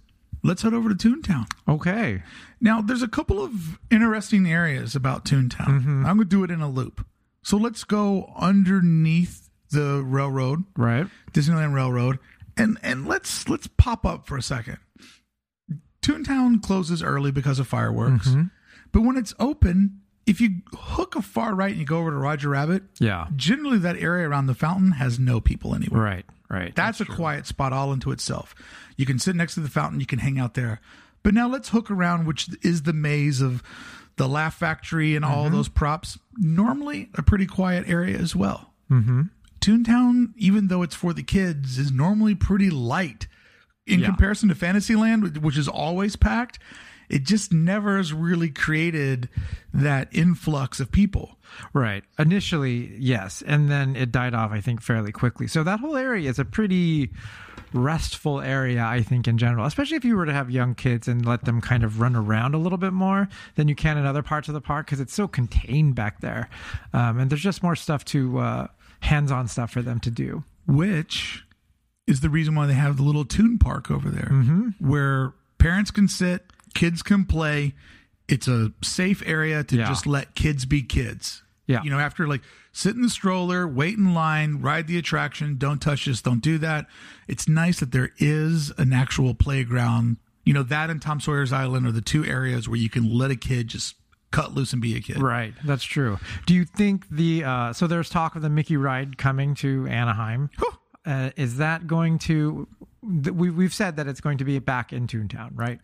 Let's head over to Toontown. Okay. Now, there's a couple of interesting areas about Toontown. I'm going to do it in a loop. So let's go underneath the railroad, Right. Disneyland Railroad, and and let's let's pop up for a second. Toontown closes early because of fireworks, but when it's open, if you hook a far right and you go over to Roger Rabbit, Yeah. generally that area around the fountain has no people anywhere. Right. Right. That's, a quiet spot all into itself. You can sit next to the fountain, you can hang out there. But now let's hook around, which is the maze of the Laugh Factory and all those props. Normally a pretty quiet area as well. Mm-hmm. Toontown, even though it's for the kids, is normally pretty light in Yeah. comparison to Fantasyland, which is always packed. It just never has really created that influx of people. Right. Initially, yes, and then it died off. I think fairly quickly. So that whole area is a pretty restful area, I think, in general. Especially if you were to have young kids and let them kind of run around a little bit more than you can in other parts of the park because it's so contained back there, um, and there's just more stuff to uh, hands-on stuff for them to do. which is the reason why they have the little Toon Park over there Mm-hmm. where parents can sit, kids can play. It's a safe area to Yeah. just let kids be kids. Yeah. You know, after like sit in the stroller, wait in line, ride the attraction, don't touch this, don't do that. It's nice that there is an actual playground. You know, that and Tom Sawyer's Island are the two areas where you can let a kid just cut loose and be a kid. Right, that's true. Do you think the uh, so there's talk of the Mickey ride coming to Anaheim? Uh, is that going to? We we've said that it's going to be back in Toontown, right?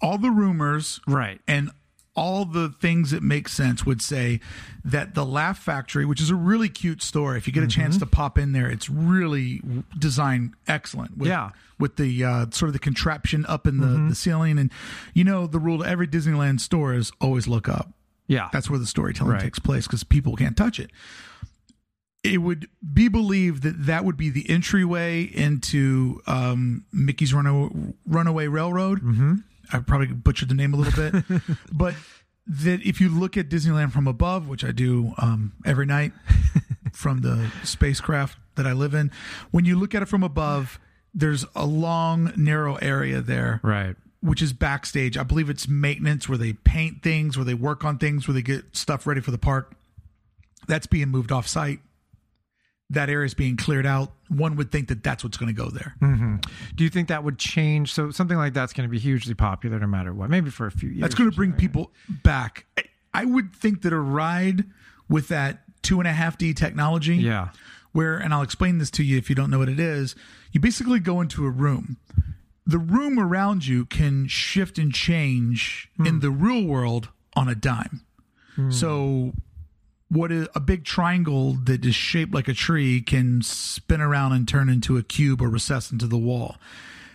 All the rumors Right. and all the things that make sense would say that the Laugh Factory, which is a really cute store, if you get a chance to pop in there, it's really designed excellent. With, Yeah. with the uh, sort of the contraption up in the, the ceiling, and you know the rule to every Disneyland store is always look up. Yeah. That's where the storytelling Right. takes place because people can't touch it. It would be believed that that would be the entryway into um, Mickey's Runaway, Runaway Railroad. Mm-hmm. I probably butchered the name a little bit, <laughs> but that if you look at Disneyland from above, which I do um, every night <laughs> from the spacecraft that I live in, when you look at it from above, there's a long, narrow area there right. which is backstage. I believe it's maintenance where they paint things, where they work on things, where they get stuff ready for the park. That's being moved off site. That area is being cleared out. One would think that that's what's going to go there. Mm-hmm. Do you think that would change? So something like that's going to be hugely popular no matter what. Maybe for a few years. That's going to bring so, people back. I- I would think that a ride with that two and a half D technology, Yeah. where, and I'll explain this to you if you don't know what it is, you basically go into a room. The room around you can shift and change in mm. the real world on a dime. Mm. So, what is a big triangle that is shaped like a tree can spin around and turn into a cube or recess into the wall.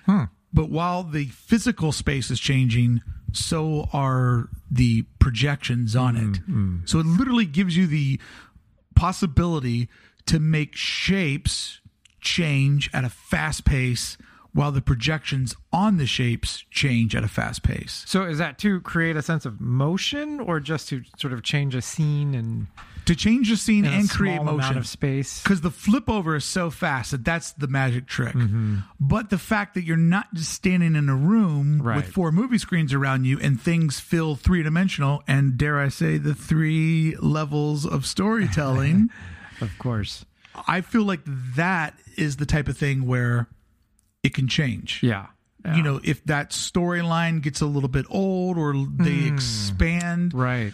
Hmm. But while the physical space is changing, so are the projections on it. Mm, mm. So it literally gives you the possibility to make shapes change at a fast pace while the projections on the shapes change at a fast pace. So is that to create a sense of motion, or just to sort of change a scene and To change the scene and create motion. of space? because the flip over is so fast that that's the magic trick. Mm-hmm. But the fact that you're not just standing in a room Right. with four movie screens around you and things feel three dimensional, and dare I say, the three levels of storytelling, <laughs> Of course. I feel like that is the type of thing where it can change. Yeah. Yeah. You know, if that storyline gets a little bit old or they hmm. expand, Right.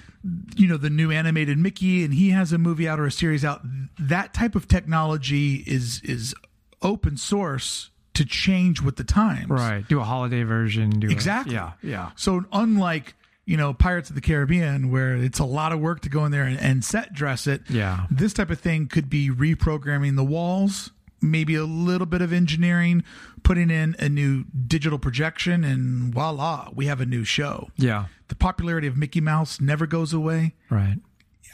you know the new animated Mickey and he has a movie out or a series out that type of technology is is open source to change with the times Right. Do a holiday version. Do a- Exactly. yeah. Yeah. so unlike you know Pirates of the Caribbean where it's a lot of work to go in there and, and set dress it Yeah. this type of thing could be reprogramming the walls maybe a little bit of engineering putting in a new digital projection and voila we have a new show Yeah. the popularity of Mickey Mouse never goes away Right.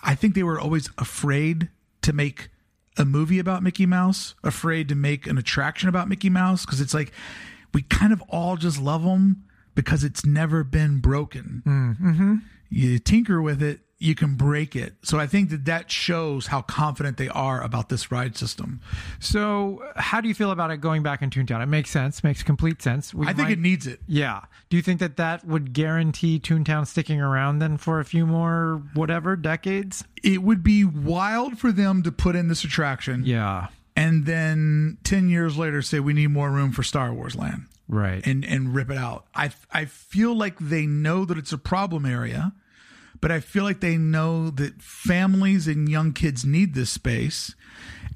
I think they were always afraid to make a movie about Mickey Mouse, afraid to make an attraction about Mickey Mouse because it's like we kind of all just love him because it's never been broken. Mm-hmm. You tinker with it, you can break it. So I think that that shows how confident they are about this ride system. So, how do you feel about it going back in Toontown? It makes sense. Makes complete sense. We I think might- it needs it. Yeah. Do you think that that would guarantee Toontown sticking around then for a few more whatever decades? It would be wild for them to put in this attraction Yeah. and then 10 years later say we need more room for Star Wars Land. Right. and and rip it out. I I feel like they know that it's a problem area, but I feel like they know that families and young kids need this space.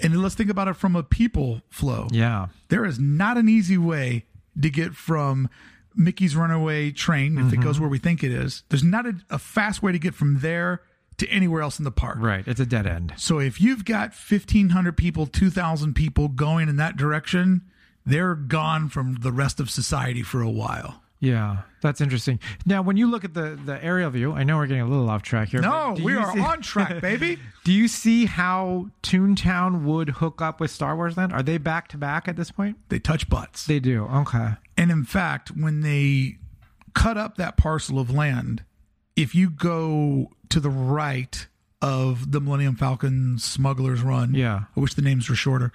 And let's think about it from a people flow. yeah. There is not an easy way to get from Mickey's Runaway Train if it mm-hmm. goes where we think it is. There's not a, a fast way to get from there to anywhere else in the park. Right. It's a dead end. So if you've got 1,500 people, 2,000 people going in that direction, they're gone from the rest of society for a while. Yeah, that's interesting. Now, when you look at the the aerial view, I know we're getting a little off track here. No, we are see- on track, <laughs> baby. Do you see how Toontown would hook up with Star Wars Land? Are they back to back at this point? They touch butts. They do. Okay. And in fact, when they cut up that parcel of land, if you go to the right of the Millennium Falcon Smuggler's Run, Yeah. I wish the names were shorter.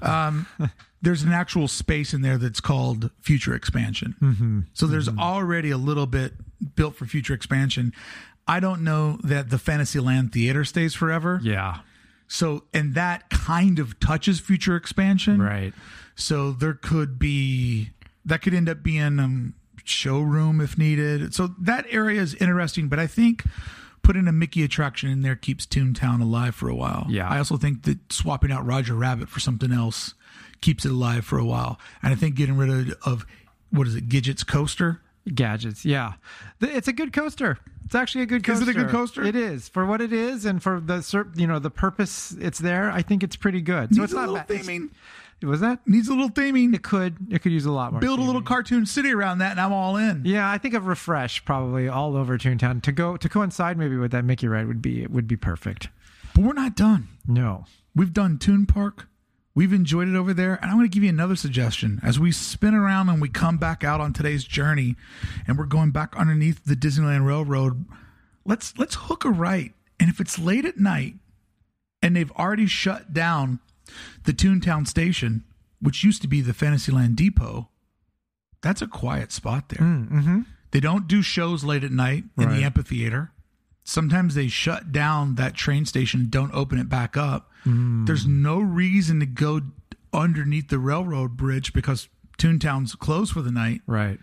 Um, <laughs> there's an actual space in there that's called future expansion. Mm-hmm. So there's already a little bit built for future expansion. I don't know that the Fantasyland Theater stays forever. Yeah. So, and that kind of touches future expansion. Right. So there could be that could end up being um, showroom if needed. So that area is interesting, but I think putting a Mickey attraction in there keeps Toontown alive for a while. Yeah. I also think that swapping out Roger Rabbit for something else keeps it alive for a while. And I think getting rid of, of what is it, Gidget's coaster? Gadgets, yeah. It's a good coaster. It's actually a good Is coaster. it a good coaster? It is for what it is, and for the you know the purpose it's there. I think it's pretty good. So Needs it's a not little bad. It's- theming. Was that? Needs a little theming. It could. It could use a lot more. Build a little cartoon city around that, and I'm all in. Yeah, I think of refresh probably all over Toontown to go to coincide maybe with that Mickey ride would be it would be perfect. But we're not done. No. We've done Toon Park. We've enjoyed it over there. And I'm going to give you another suggestion. As we spin around and we come back out on today's journey and we're going back underneath the Disneyland Railroad, let's let's hook a right. And if it's late at night and they've already shut down the Toontown station, which used to be the Fantasyland Depot, that's a quiet spot there. Mm-hmm. They don't do shows late at night in Right. the amphitheater. Sometimes they shut down that train station don't open it back up. Mm. There's no reason to go underneath the railroad bridge because Toontown's closed for the night. Right.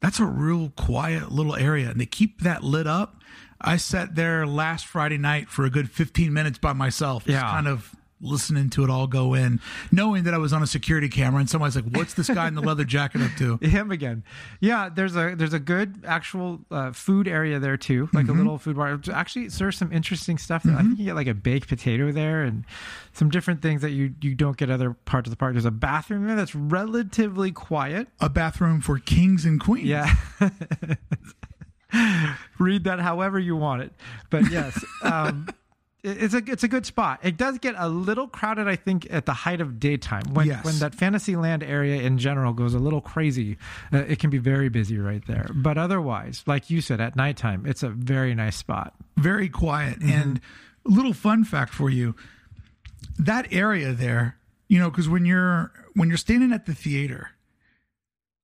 That's a real quiet little area, and they keep that lit up. I sat there last Friday night for a good 15 minutes by myself, just Yeah. kind of listening to it all go in, knowing that I was on a security camera, and somebody's like, "What's this guy in the <laughs> leather jacket up to?" Him again. Yeah, there's a there's a good actual uh, food area there too, like Mm-hmm. a little food bar. Actually, serves some interesting stuff. I think you get like a baked potato there and some different things that you you don't get other parts of the park. There's a bathroom there that's relatively quiet. A bathroom for kings and queens. Yeah. <laughs> Read that however you want it, but yes, um, <laughs> it's a it's a good spot. It does get a little crowded, I think, at the height of daytime when Yes. when that Fantasyland area in general goes a little crazy. Uh, it can be very busy right there, but otherwise, like you said, at nighttime, it's a very nice spot. very quiet. And a little fun fact for you: that area there, you know, because when you're when you're standing at the theater,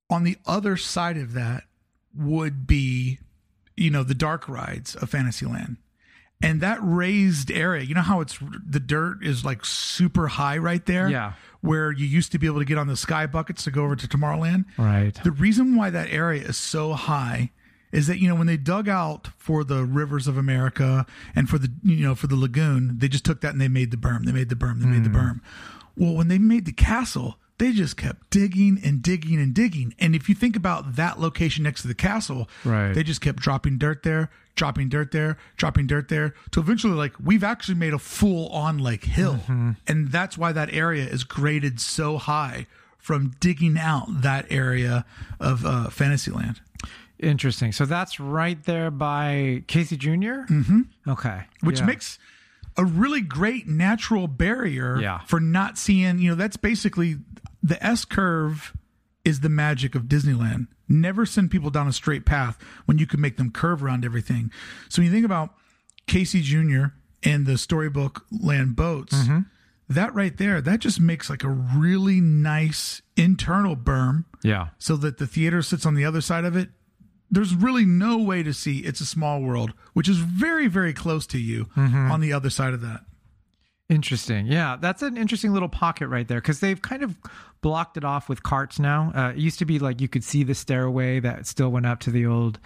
on the other side of that would be, you know, the dark rides of Fantasyland. And that raised area, you know how it's the dirt is like super high right there? Yeah. Where you used to be able to get on the sky buckets to go over to Tomorrowland. Right. The reason why that area is so high is that you know when they dug out for the rivers of America and for the you know for the lagoon, they just took that and they made the berm. They made the berm. They made the hmm. berm. Well, when they made the castle, they just kept digging and digging and digging. And if you think about that location next to the castle, Right. they just kept dropping dirt there, dropping dirt there, dropping dirt there, to eventually like we've actually made a full on like hill, and that's why that area is graded so high from digging out that area of uh, Fantasyland, Interesting. So that's right there by Casey junior Mm-hmm. Okay. which Yeah. makes a really great natural barrier Yeah. for not seeing. You know, that's basically the S curve is the magic of Disneyland. Never send people down a straight path when you can make them curve around everything. So when you think about Casey Jr. and the Storybook Land boats, Mm-hmm. that right there, that just makes like a really nice internal berm yeah. so that the theater sits on the other side of it. There's really no way to see It's a Small World, which is very, very close to you Mm-hmm. on the other side of that. Interesting. Yeah, that's an interesting little pocket right there because they've kind of blocked it off with carts now. Uh, it used to be like you could see the stairway that still went up to the old,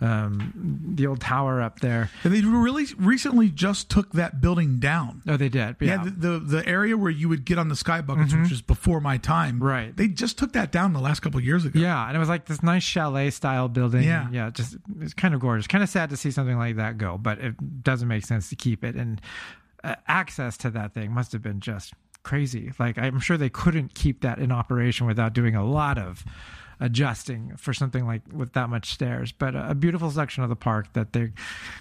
um, the old tower up there. And they really recently just took that building down. Oh, they did. Yeah, Yeah. the, the the area where you would get on the sky buckets, which is before my time. Mm-hmm. Right. They just took that down the last couple of years ago. Yeah, and it was like this nice chalet style building. Yeah. yeah, just it's kind of gorgeous. Kind of sad to see something like that go, but it doesn't make sense to keep it. And uh, access to that thing must have been just crazy. Like I'm sure they couldn't keep that in operation without doing a lot of adjusting for something like with that much stairs. But a, beautiful section of the park that they're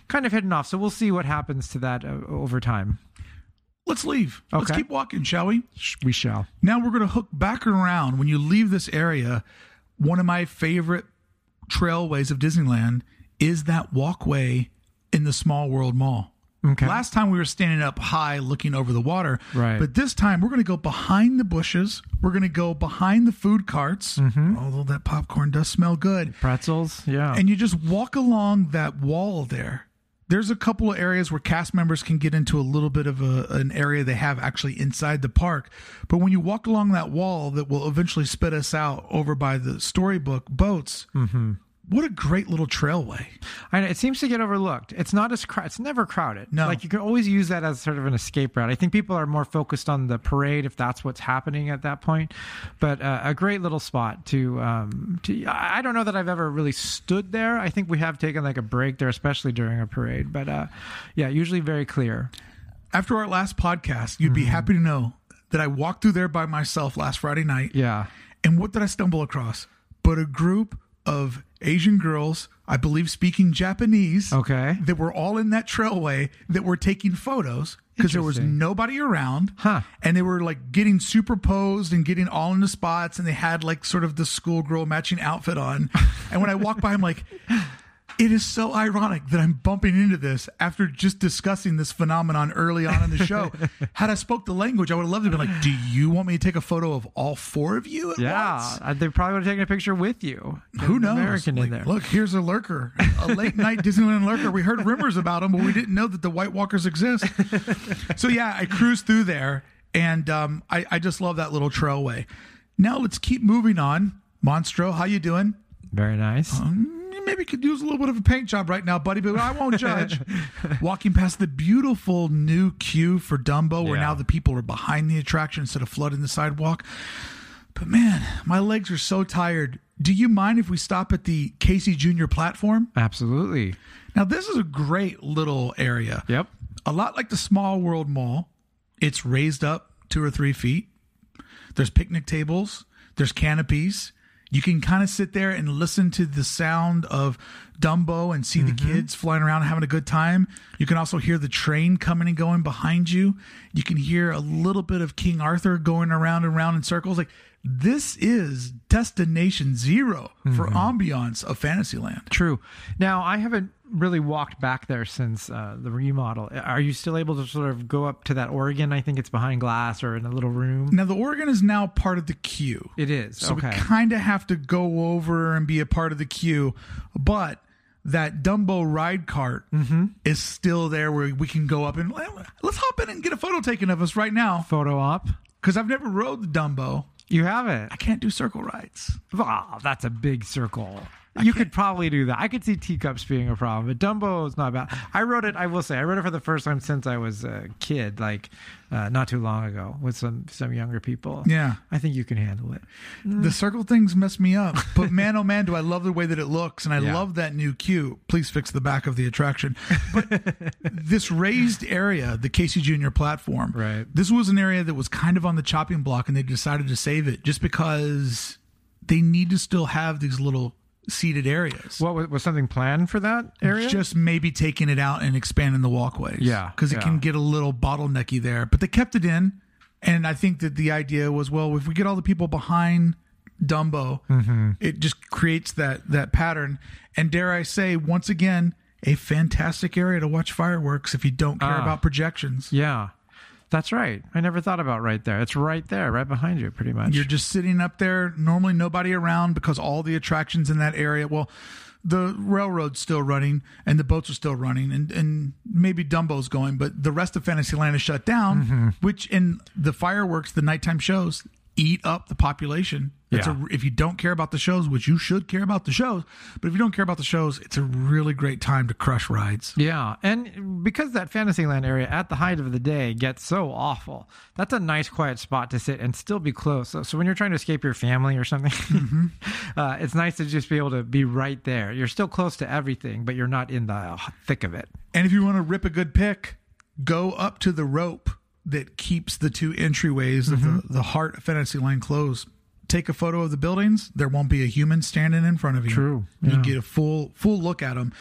kind of hidden off. So we'll see what happens to that uh, over time. Let's leave. Let's keep walking, shall we? We shall. Now we're going to hook back around. When you leave this area, one of my favorite trailways of Disneyland is that walkway in the Small World Mall. Okay. Last time we were standing up high looking over the water. Right. But this time we're going to go behind the bushes. We're going to go behind the food carts. Mm-hmm. Although that popcorn does smell good. Pretzels. Yeah. And you just walk along that wall there. There's a couple of areas where cast members can get into a little bit of a, an area they have actually inside the park. But when you walk along that wall that will eventually spit us out over by the storybook boats, what a great little trailway. I know, it seems to get overlooked. It's not as crowded. It's never crowded. No. like you can always use that as sort of an escape route. I think people are more focused on the parade if that's what's happening at that point. But uh, a great little spot to. Um, to I don't know that I've ever really stood there. I think we have taken like a break there, especially during a parade. But uh, yeah, usually very clear. After our last podcast, you'd be Mm-hmm. happy to know that I walked through there by myself last Friday night. Yeah. And what did I stumble across? But a group of Asian girls, I believe speaking Japanese, Okay. that were all in that trailway that were taking photos because there was nobody around. Huh. And they were like getting superposed and getting all in the spots and they had like sort of the schoolgirl matching outfit on. and when I walked by, I'm like, it is so ironic that I'm bumping into this after just discussing this phenomenon early on in the show. <laughs> Had I spoke the language, I would have loved to be like, "Do you want me to take a photo of all four of you at Yeah, once?" Uh, they probably would have taken a picture with you. Who knows? American Like, in there. Look, here's a lurker, a late night <laughs> Disneyland lurker. We heard rumors about him, but we didn't know that the White Walkers exist. so yeah, I cruised through there, and um, I, I just love that little trailway. Now let's keep moving on. Monstro, how you doing? Very nice. Um, You maybe could use a little bit of a paint job right now, buddy, but I won't judge. <laughs> Walking past the beautiful new queue for Dumbo, where Yeah. now the people are behind the attraction instead of flooding the sidewalk. But man, my legs are so tired. Do you mind if we stop at the Casey Jr. platform? Absolutely. Now, this is a great little area. Yep. A lot like the Small World Mall, it's raised up two or three feet. There's picnic tables, there's canopies. You can kind of sit there and listen to the sound of Dumbo and see the mm-hmm. kids flying around having a good time. You can also hear the train coming and going behind you. You can hear a little bit of King Arthur going around and around in circles. Like this is destination 0 for mm-hmm. ambiance of Fantasyland. True. Now, I haven't really walked back there since uh, the remodel. Are you still able to sort of go up to that organ? I think it's behind glass or in a little room. Now the organ is now part of the queue. It is. So okay. we kind of have to go over and be a part of the queue, but that Dumbo ride cart Mm-hmm. is still there where we can go up and let's hop in and get a photo taken of us right now Photo op. because I've never rode the Dumbo. You have it. I can't do circle rides. Wow, that's a big circle. You could probably do that. I could see teacups being a problem, but Dumbo is not bad. I wrote it. I will say, I wrote it for the first time since I was a kid, like uh, not too long ago, with some some younger people. Yeah. I think you can handle it. The circle things mess me up, but man, oh man, do I love the way that it looks, and I Yeah. love that new queue. Please fix the back of the attraction. But <laughs> this raised area, the Casey Jr. platform, Right. This was an area that was kind of on the chopping block, and they decided to save it just because they need to still have these little seated areas. What was, was something planned for that area? Just maybe taking it out and expanding the walkways. Yeah, Because it yeah. can get a little bottlenecky there. But they kept it in. And I think that the idea was well, if we get all the people behind Dumbo, Mm-hmm. it just creates that that pattern. And dare I say, once again, a fantastic area to watch fireworks if you don't care Ah. about projections. yeah, that's right. I never thought about right there. It's right there, right behind you, pretty much. You're just sitting up there, normally nobody around because all the attractions in that area, well, the railroad's still running and the boats are still running and, and maybe Dumbo's going, but the rest of Fantasyland is shut down, Mm-hmm. which in the fireworks, the nighttime shows eat up the population. It's Yeah. a, if you don't care about the shows, which you should care about the shows, but if you don't care about the shows, it's a really great time to crush rides. Yeah, and because that Fantasyland area at the height of the day gets so awful, that's a nice quiet spot to sit and still be close. So, so when you're trying to escape your family or something, <laughs> uh, it's nice to just be able to be right there. You're still close to everything, but you're not in the thick of it. And if you want to rip a good pic, go up to the rope that keeps the two entryways of Mm-hmm. the, the heart of Fantasyland closed. Take a photo of the buildings. There won't be a human standing in front of you. True, You get a full full look at them.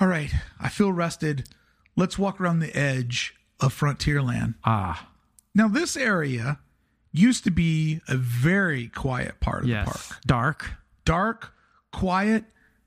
All right, I feel rested. Let's walk around the edge of Frontierland. Ah, Now, this area used to be a very quiet part of yes, the park dark. dark, quiet.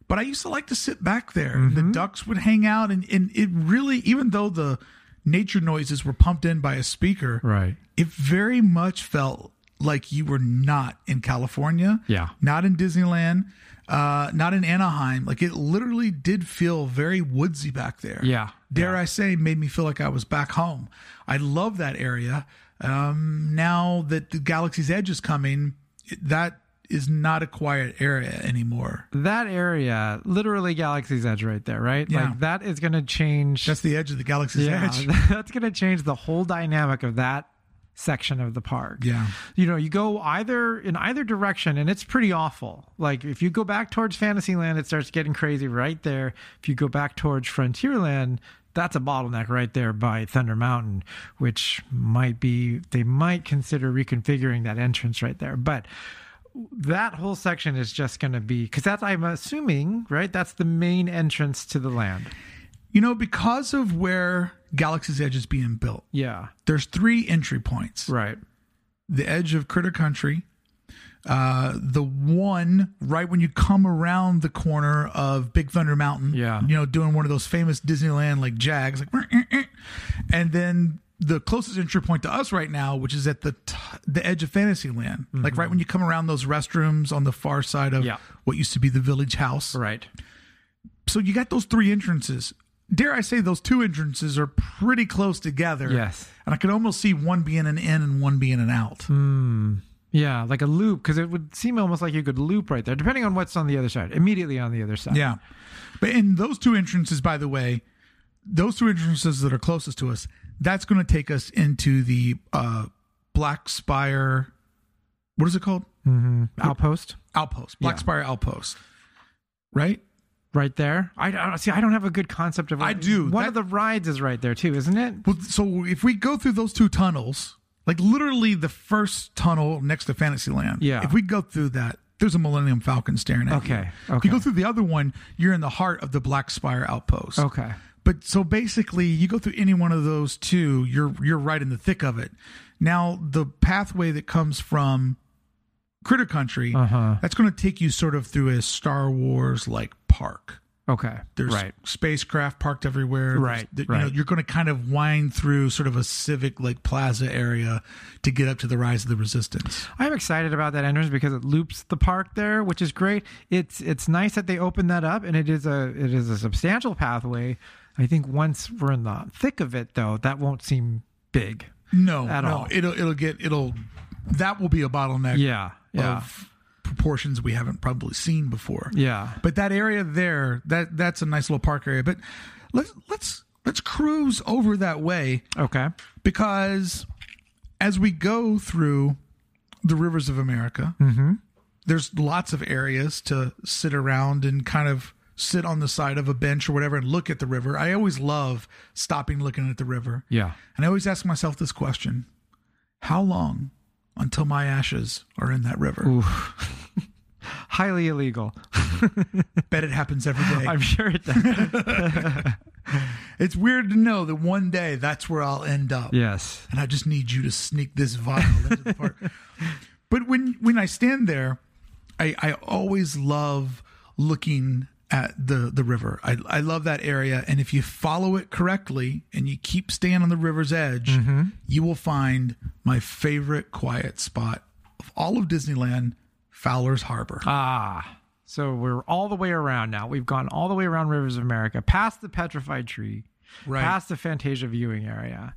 But I used to like to sit back there. Mm-hmm. The ducks would hang out, and, and it really, even though the nature noises were pumped in by a speaker, Right. it very much felt like you were not in California, Yeah. not in Disneyland, uh, not in Anaheim. Like it literally did feel very woodsy back there. Yeah. Dare I say, made me feel like I was back home. I love that area. Um, now that the Galaxy's Edge is coming, that is not a quiet area anymore. That area, literally Galaxy's Edge right there, right? Yeah. Like that is going to change. That's the edge of the galaxy's yeah, edge. <laughs> that's going to change the whole dynamic of that section of the park. Yeah. You know, you go either in either direction and it's pretty awful. Like if you go back towards Fantasyland, it starts getting crazy right there. If you go back towards Frontierland, that's a bottleneck right there by Thunder Mountain, which might be they might consider reconfiguring that entrance right there. But that whole section is just going to be because that's I'm assuming right. That's the main entrance to the land. You know, because of where Galaxy's Edge is being built, Yeah. there's three entry points. Right. The edge of Critter Country, uh, the one right when you come around the corner of Big Thunder Mountain. Yeah. You know, doing one of those famous Disneyland like jags, like, and then the closest entry point to us right now, which is at the t- the edge of Fantasyland, like right when you come around those restrooms on the far side of Mm-hmm. Yeah. what used to be the Village House. Right. So you got those three entrances. Dare I say those two entrances are pretty close together. Yes. And I could almost see one being an in and one being an out. Yeah, like a loop, because it would seem almost like you could loop right there, depending on what's on the other side, immediately on the other side. Yeah. But in those two entrances, by the way, those two entrances that are closest to us, that's going to take us into the uh, Black Spire. What is it called? Outpost Outpost. Black Yeah. Spire Outpost. Right? Right there. I don't see. I don't have a good concept of. I do. One That- of the rides is right there too, isn't it? Well, so if we go through those two tunnels, like literally the first tunnel next to Fantasyland, Yeah. If we go through that, there's a Millennium Falcon staring at you. Okay, If okay. you go through the other one, you're in the heart of the Black Spire Outpost. Okay. But so basically, you go through any one of those two, you're you're right in the thick of it. Now, the pathway that comes from Critter Country, Uh-huh. that's going to take you sort of through a Star Wars like park. Okay. There's right. spacecraft parked everywhere. Right, that, You know, right. you're going to kind of wind through sort of a civic like plaza area to get up to the Rise of the Resistance. I'm excited about that entrance because it loops the park there, which is great. It's it's nice that they opened that up, and it is a it is a substantial pathway. I think once we're in the thick of it, though, that won't seem big. No, At no, all. it'll it'll get it'll that will be a bottleneck Yeah. Yeah. of proportions we haven't probably seen before. yeah. But that area there, that that's a nice little park area. But let's let's let's cruise over that way Okay. because as we go through the rivers of America, Mm-hmm. there's lots of areas to sit around and kind of sit on the side of a bench or whatever and look at the river. I always love stopping looking at the river. Yeah. And I always ask myself this question How long until my ashes are in that river? <laughs> Highly illegal. <laughs> Bet it happens every day. I'm sure it does. <laughs> It's weird to know that one day that's where I'll end up. yes. And I just need you to sneak this vial into the park. But when when I stand there, I, I always love looking at the the river. I I love that area. And if you follow it correctly and you keep staying on the river's edge, you will find my favorite quiet spot of all of Disneyland, Fowler's Harbor. Ah. So we're all the way around now. We've gone all the way around Rivers of America, past the petrified tree, Right. past the Fantasia viewing area.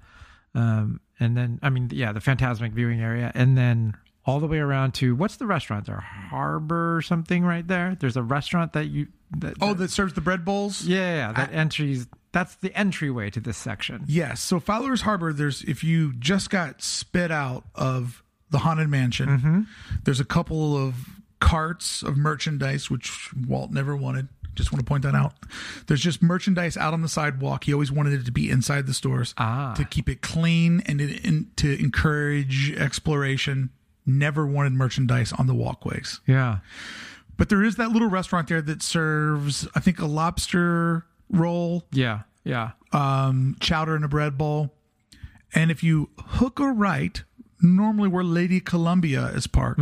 Um, and then, I mean, yeah, the Phantasmic viewing area. And then all the way around to what's the restaurant there? Harbor or something right there? There's a restaurant that you. That, Oh, that- that serves the bread bowls? yeah, that entries. That's the entryway to this section. Yes. So Fowler's Harbor, there's if you just got spit out of the haunted mansion, there's a couple of carts of merchandise which Walt never wanted. Just want to point that out. There's just merchandise out on the sidewalk. He always wanted it to be inside the stores Ah. to keep it clean and it, to encourage exploration. Never wanted merchandise on the walkways. Yeah. But there is that little restaurant there that serves, I think, a lobster roll Yeah. Yeah. um, chowder in a bread bowl. And if you hook a right, normally where Lady Columbia is parked,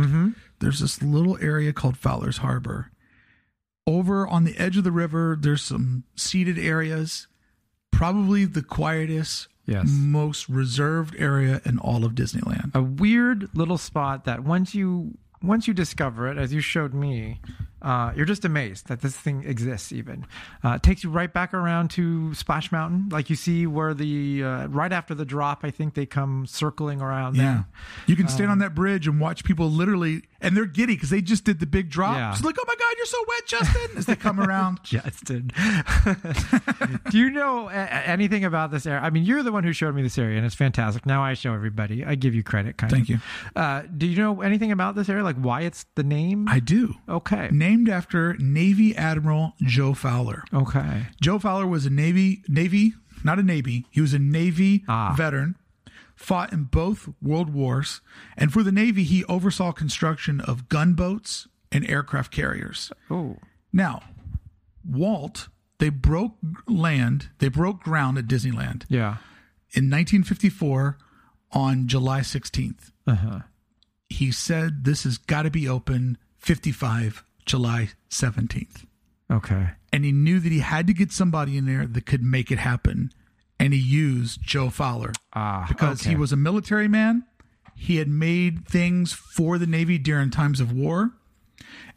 there's this little area called Fowler's Harbor. Over on the edge of the river, there's some seated areas, probably the quietest, Yes. most reserved area in all of Disneyland. a weird little spot that once you once you discover it, as you showed me, Uh, you're just amazed that this thing exists. Even uh, it takes you right back around to Splash Mountain, like you see where the uh, right after the drop. I think they come circling around. Yeah. there. You can stand on that bridge and watch people literally, and they're giddy because they just did the big drop. Yeah. It's like, oh my God, you're so wet, Justin, as they come around. <laughs> Justin. <laughs> Do you know anything about this area? I mean, you're the one who showed me this area, and it's fantastic. Now I show everybody. I give you credit, kind Thank of. you. Uh, do you know anything about this area? Like why it's the name? I do. okay. Named after Navy Admiral Joe Fowler. Okay. Joe Fowler was a Navy, Navy, not a Navy. He was a Navy Ah. veteran, fought in both world wars. And for the Navy, he oversaw construction of gunboats and aircraft carriers. Oh. Now, Walt, they broke land, they broke ground at Disneyland Yeah. in 1954 on July 16th. Uh huh. He said this has got to be open 55 July 17th. Okay. And he knew that he had to get somebody in there that could make it happen. And he used Joe Fowler Ah. because okay. he was a military man. He had made things for the Navy during times of war.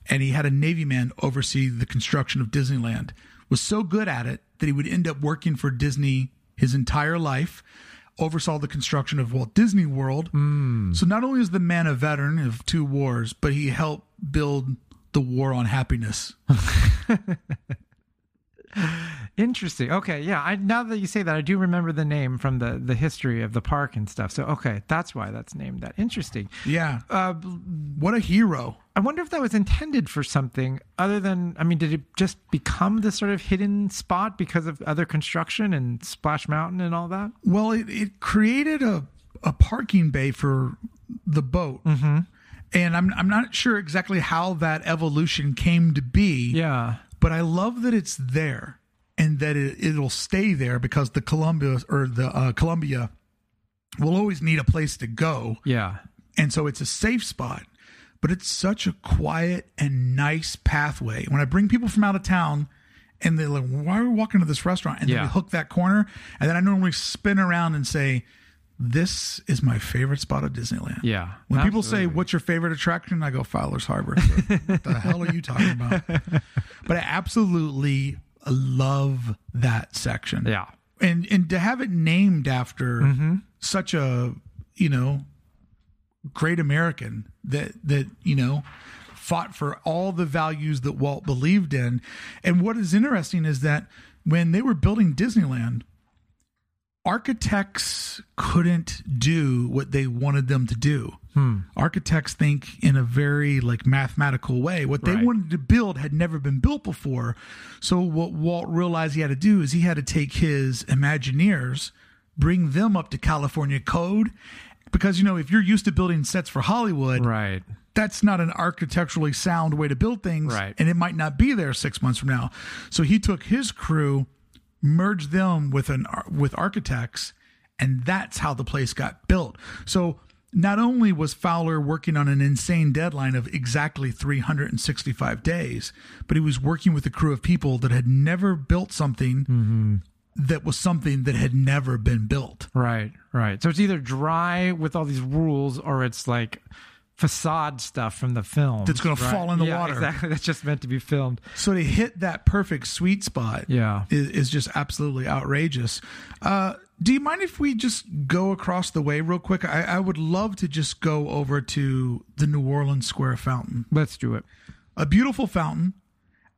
And he had a Navy man oversee the construction of Disneyland. Was so good at it that he would end up working for Disney his entire life. Oversaw the construction of Walt Disney World. So not only is the man a veteran of two wars, but he helped build the war on happiness. <laughs> Interesting. Okay, yeah. I now that you say that, I do remember the name from the the history of the park and stuff. So okay, that's why that's named that. Interesting. Yeah. Uh, What a hero. I wonder if that was intended for something other than. I mean, did it just become this sort of hidden spot because of other construction and Splash Mountain and all that? Well, it, it created a, a parking bay for the boat. Mm-hmm. And I'm, I'm not sure exactly how that evolution came to be, Yeah. but I love that it's there and that it, it'll stay there because the Columbia or the uh, Columbia will always need a place to go. Yeah. And so it's a safe spot, but it's such a quiet and nice pathway. When I bring people from out of town and they're like, why are we walking to this restaurant? And then we hook that corner. And then I normally spin around and say, this is my favorite spot of Disneyland. Yeah. When people say, what's your favorite attraction? I go, Fowler's Harbor. what the hell are you talking about? <laughs> But I absolutely love that section Yeah. and and to have it named after mm-hmm. such a you know great American that that you know fought for all the values that Walt believed in. And what is interesting is that when they were building Disneyland, architects couldn't do what they wanted them to do. Hmm. Architects think in a very like mathematical way. What they Right. wanted to build had never been built before. So what Walt realized he had to do is he had to take his Imagineers, bring them up to California code. Because you know, if you're used to building sets for Hollywood, Right. that's not an architecturally sound way to build things Right. and it might not be there six months from now so he took his crew merged them with an with architects and that's how the place got built so not only was Fowler working on an insane deadline of exactly 365 days, but he was working with a crew of people that had never built something mm-hmm. that was something that had never been built. Right. Right. So it's either dry with all these rules or it's like facade stuff from the film That's gonna fall in the yeah, water. Exactly. <laughs> That's just meant to be filmed. So to hit that perfect sweet spot Yeah. is, is just absolutely outrageous. Uh, do you mind if we just go across the way real quick? I, I would love to just go over to the New Orleans Square Fountain. Let's do it. A beautiful fountain.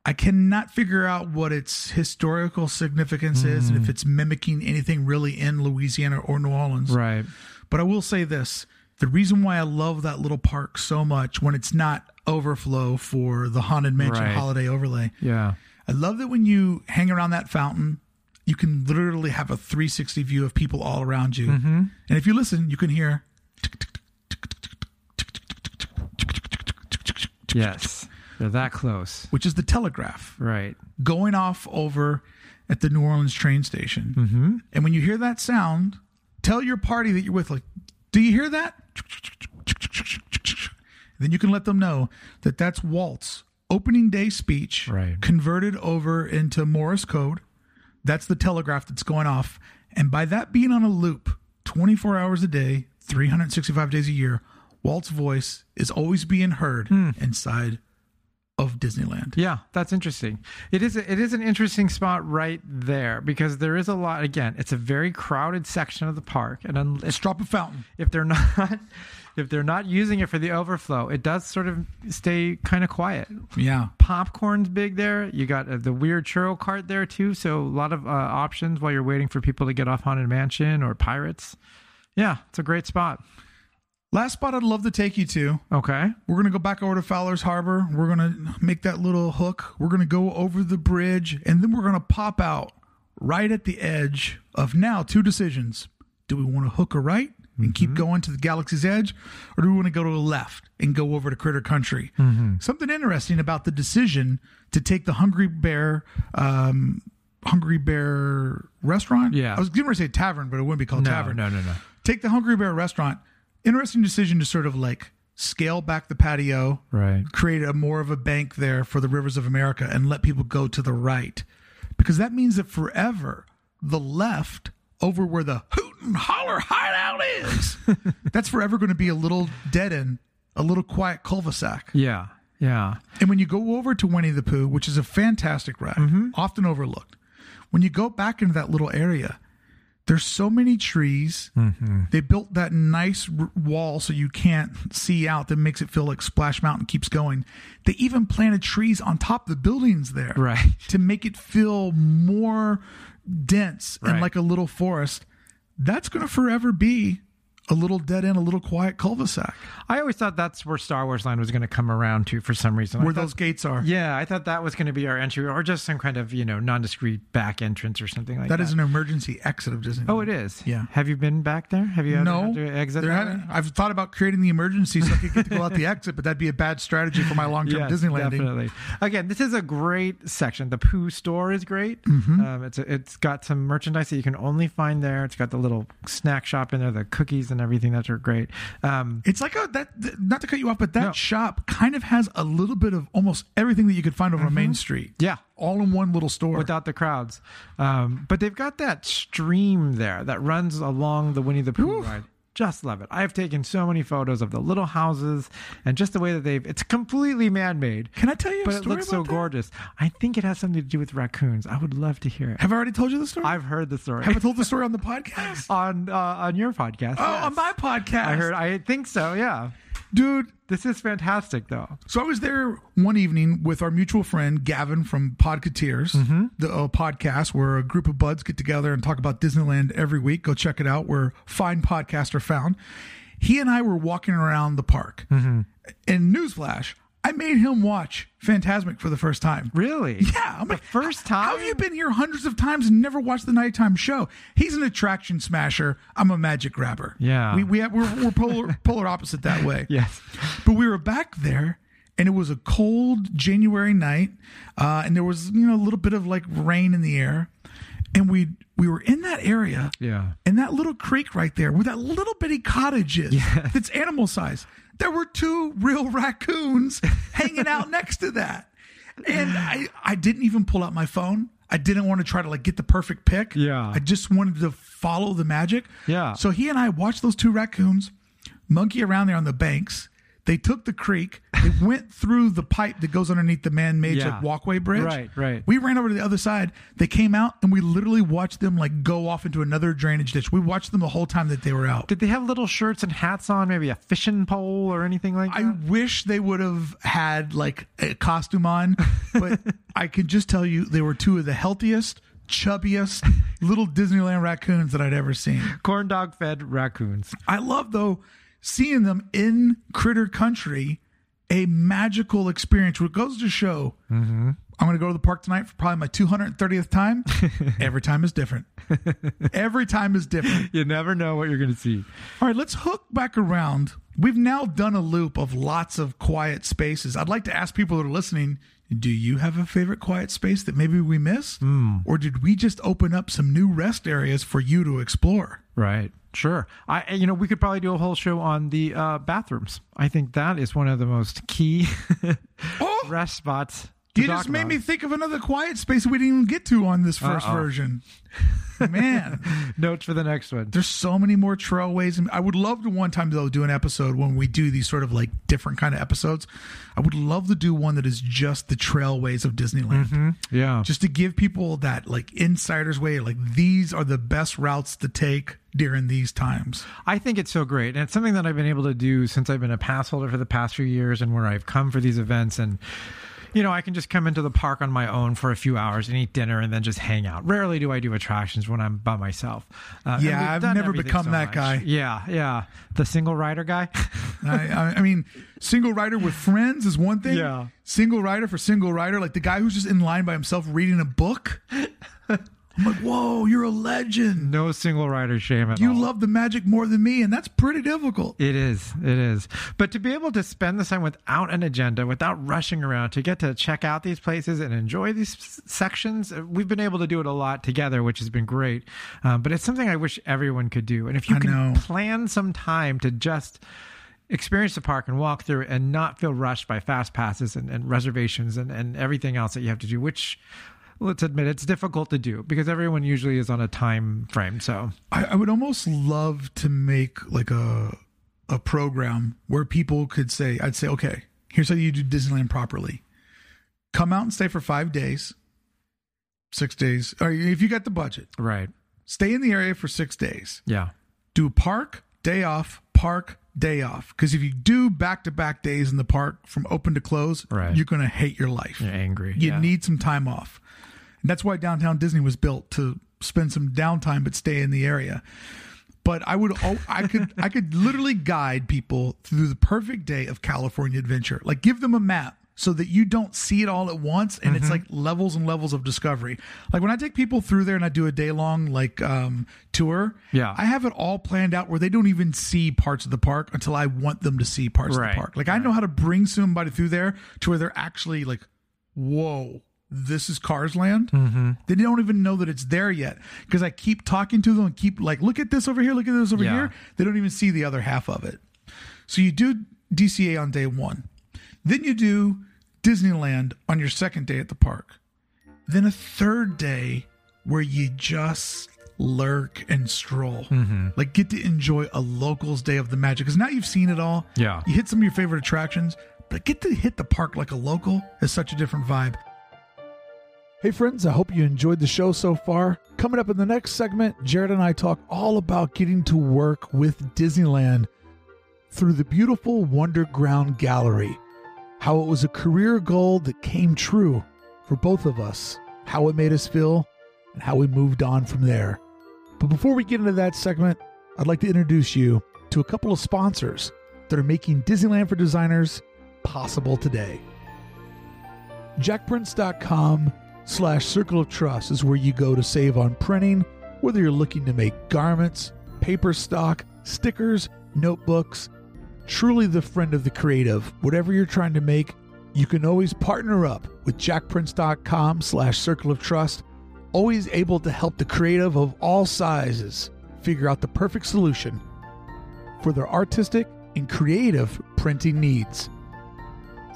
I cannot figure out what its historical significance is and if it's mimicking anything really in Louisiana or New Orleans. Right. But I will say this the reason why I love that little park so much when it's not overflow for the Haunted Mansion Right. holiday overlay. Yeah. I love that when you hang around that fountain, you can literally have a 360 view of people all around you. And if you listen, you can hear Yes. They're that close. which is the telegraph Right. going off over at the New Orleans train station. Mm-hmm. And when you hear that sound, tell your party that you're with, like, do you hear that? Then you can let them know that that's Walt's opening day speech Right. converted over into Morse code. That's the telegraph that's going off. And by that being on a loop 24 hours a day, 365 days a year, Walt's voice is always being heard hmm. inside of Disneyland. Yeah, that's interesting. It is a, it is an interesting spot right there because there is a lot. Again, it's a very crowded section of the park, and un, Let's drop a fountain. if they're <laughs> not if they're not using it for the overflow, it does sort of stay kind of quiet. Yeah. Popcorn's big there. You got uh, the weird churro cart there too, so a lot of uh, options while you're waiting for people to get off Haunted Mansion or Pirates. Yeah, it's a great spot. Last spot I'd love to take you to. Okay. We're going to go back over to Fowler's Harbor. We're going to make that little hook. We're going to go over the bridge, and then we're going to pop out right at the edge of now two decisions. Do we want to hook a right and keep going to the galaxy's edge, or do we want to go to the left and go over to Critter Country? Something interesting about the decision to take the Hungry Bear. Um, Hungry Bear restaurant. Yeah. I was going to say tavern, but it wouldn't be called No, tavern no, no, no. take the Hungry Bear restaurant. Interesting decision to sort of like scale back the patio, Right. create a more of a bank there for the rivers of America, and let people go to the right, because that means that forever the left over where the hoot and holler hideout is, <laughs> that's forever going to be a little dead end, a little quiet cul-de-sac. Yeah. Yeah. And when you go over to Winnie the Pooh, which is a fantastic ride, Mm-hmm. often overlooked, when you go back into that little area, there's so many trees. Mm-hmm. They built that nice r- wall so you can't see out that makes it feel like Splash Mountain keeps going. They even planted trees on top of the buildings there Right. to make it feel more dense and like a little forest. That's going to forever be a little dead end, a little quiet cul-de-sac I always thought that's where Star Wars Land was going to come around to for some reason. I where thought- those gates are. Yeah, I thought that was going to be our entry, or just some kind of you know non-discreet back entrance or something like that. That is an emergency exit of Disney. Oh, it is. Yeah. Have you been back there? Have you No, had to exit? there? I've thought about creating the emergency so I could get to go out the <laughs> exit, but that'd be a bad strategy for my long-term Yes, Disney landing. definitely. Again, this is a great section. The Pooh store is great. Mm-hmm. Um, it's a, it's got some merchandise that you can only find there. It's got the little snack shop in there, the cookies and everything that are great. Um, It's like a that not to cut you off, but that No. shop kind of has a little bit of almost everything that you could find over on Main Street. Mm-hmm. yeah, all in one little store. without the crowds. Um, but they've got that stream there that runs along the Winnie the Pooh ride. Just love it. I have taken so many photos of the little houses and just the way that they've. It's completely man-made, Can I tell you a but it looks so that? gorgeous. I think it has something to do with raccoons. I would love to hear it. Have I already told you the story? I've heard the story Have I told the story <laughs> on the podcast? on uh, on your podcast. oh, yes. on my podcast. I heard. I think so. Yeah. Dude. This is fantastic, though. So I was there one evening with our mutual friend Gavin from Podcateers, Mm-hmm. the uh, podcast where a group of buds get together and talk about Disneyland every week. Go check it out where fine podcasts are found. He and I were walking around the park, Mm-hmm. and newsflash, I made him watch Fantasmic for the first time. Really? Yeah, I'm like, first time? How have you been here hundreds of times and never watched the nighttime show? He's an attraction smasher. I'm a magic grabber. Yeah. we we have, we're we're polar <laughs> polar opposite that way. Yes. But we were back there, and it was a cold January night, uh, and there was you know a little bit of like rain in the air, and we we were in that area, Yeah. and that little creek right there, where that little bitty cottage is, that's animal size. There were two real <laughs> raccoons hanging out next to that, and I I didn't even pull out my phone. I didn't want to try to like get the perfect pic. Yeah. I just wanted to follow the magic. Yeah. So he and I watched those two raccoons monkey around there on the banks. They took the creek. They <laughs> went through the pipe that goes underneath the man-made Yeah. like walkway bridge. Right, right. We ran over to the other side. They came out, and we literally watched them like go off into another drainage ditch. We watched them the whole time that they were out. Did they have little shirts and hats on? Maybe a fishing pole or anything like that. I wish they would have had like a costume on, <laughs> but I can just tell you they were two of the healthiest, chubbiest <laughs> little Disneyland raccoons that I'd ever seen. Corn dog fed raccoons. I love though seeing them in Critter Country, a magical experience. What goes to show, mm-hmm. I'm going to go to the park tonight for probably my 230th time. <laughs> Every time is different. Every time is different. You never know what you're going to see. All right, let's hook back around. We've now done a loop of lots of quiet spaces. I'd like to ask people that are listening do you have a favorite quiet space that maybe we missed? Or did we just open up some new rest areas for you to explore? Right. Sure. I you know, we could probably do a whole show on the uh, bathrooms. I think that is one of the most key <laughs> Oh, rest spots You just made about. me think of another quiet space we didn't even get to on this 1st Uh-oh. version. <laughs> Man, notes for the next one. there's so many more trailways. I would love to one time though do an episode when we do these sort of like different kind of episodes. I would love to do one that is just the trailways of Disneyland. Mm-hmm. Yeah. Just to give people that like insider's way, like these are the best routes to take during these times. I think it's so great. And it's something that I've been able to do since I've been a pass holder for the past few years and where I've come for these events. And, you know, I can just come into the park on my own for a few hours and eat dinner and then just hang out. Rarely do I do attractions when I'm by myself. Uh, Yeah, I've never become so that much. guy. Yeah, yeah. The single rider guy. <laughs> I, I, I mean, single rider with friends is one thing. Yeah. Single rider for single rider, like the guy who's just in line by himself reading a book. <laughs> I'm like, whoa, you're a legend. no single rider shame at You all. love the magic more than me, and that's pretty difficult. It is. It is. But to be able to spend the time without an agenda, without rushing around, to get to check out these places and enjoy these sections, uh, we've been able to do it a lot together, which has been great. Um, but it's something I wish everyone could do. And if you I can know. plan some time to just experience the park and walk through and not feel rushed by fast passes and, and reservations and, and everything else that you have to do, which let's admit it's difficult to do because everyone usually is on a time frame. So I, I would almost love to make like a a program where people could say, I'd say, okay, here's how you do Disneyland properly. Come out and stay for five days, six days, or if you got the budget, right. stay in the area for six days. Yeah. do park day off park day off because if you do back-to-back days in the park from open to close Right. you're going to hate your life You're angry. you yeah. need some time off and that's why downtown disney was built to spend some downtime but stay in the area. But i would i could i could literally guide people through the perfect day of california adventure. Like give them a map so that you don't see it all at once and Mm-hmm. it's like levels and levels of discovery. Like when i take people through there and i do a day long like um tour Yeah. i have it all planned out where they don't even see parts of the park until i want them to see parts of the park. Like i know how to bring somebody through there to where they're actually like whoa this is cars land. Mm-hmm. they don't even know that it's there yet. Because i keep talking to them and keep like look at this over here look at this over Yeah. here. They don't even see the other half of it. So you do dca on day one. Then you do disneyland on your second day at the park. Then a third day where you just lurk and stroll. Mm-hmm. like get to enjoy a locals day of the magic. Because now you've seen it all. Yeah. you hit some of your favorite attractions but get to hit the park like a local is such a different vibe Hey, friends, I hope you enjoyed the show so far. Coming up in the next segment, Jared and I talk all about getting to work with Disneyland through the beautiful Wonderground Gallery, how it was a career goal that came true for both of us, how it made us feel, and how we moved on from there. But before we get into that segment, I'd like to introduce you to a couple of sponsors that are making Disneyland for Designers possible today. Jakprints.com slash Circle of Trust is where you go to save on printing, whether you're looking to make garments, paper stock, stickers, notebooks. Truly the friend of the creative. Whatever you're trying to make, you can always partner up with jakprints.com slash circle of trust. Always able to help the creative of all sizes figure out the perfect solution for their artistic and creative printing needs.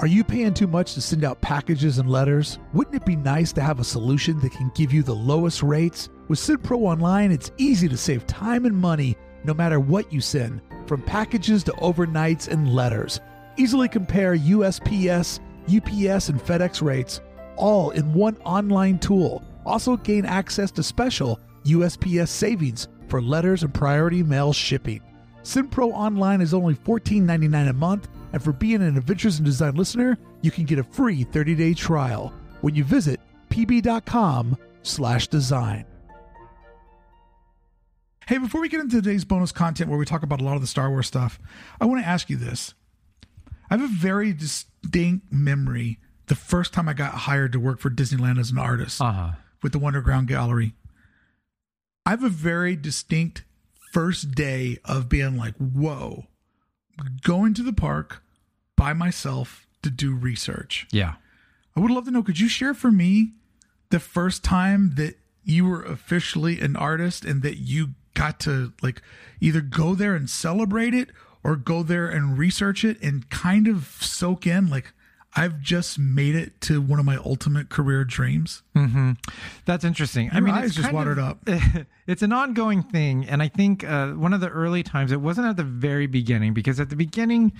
Are you paying too much to send out packages and letters? Wouldn't it be nice to have a solution that can give you the lowest rates? With SendPro Online, it's easy to save time and money no matter what you send, from packages to overnights and letters. Easily compare USPS, UPS, and FedEx rates, all in one online tool. Also gain access to special USPS savings for letters and priority mail shipping. SendPro Online is only $14.99 a month, and for being an Adventures in Design listener, you can get a free 30-day trial when you visit pb.com slash design. Hey, before we get into today's bonus content where we talk about a lot of the Star Wars stuff, I want to ask you this. I have a very distinct memory the first time I got hired to work for Disneyland as an artist Uh huh. with the Wonderground Gallery. I have a very distinct first day of being like, whoa, going to the park by myself to do research. Yeah. I would love to know, could you share for me the first time that you were officially an artist and that you got to like either go there and celebrate it or go there and research it and kind of soak in like I've just made it to one of my ultimate career dreams. That's interesting. I mean, eyes it's just watered of- up. <laughs> it's an ongoing thing, and I think uh, one of the early times it wasn't at the very beginning because at the beginning,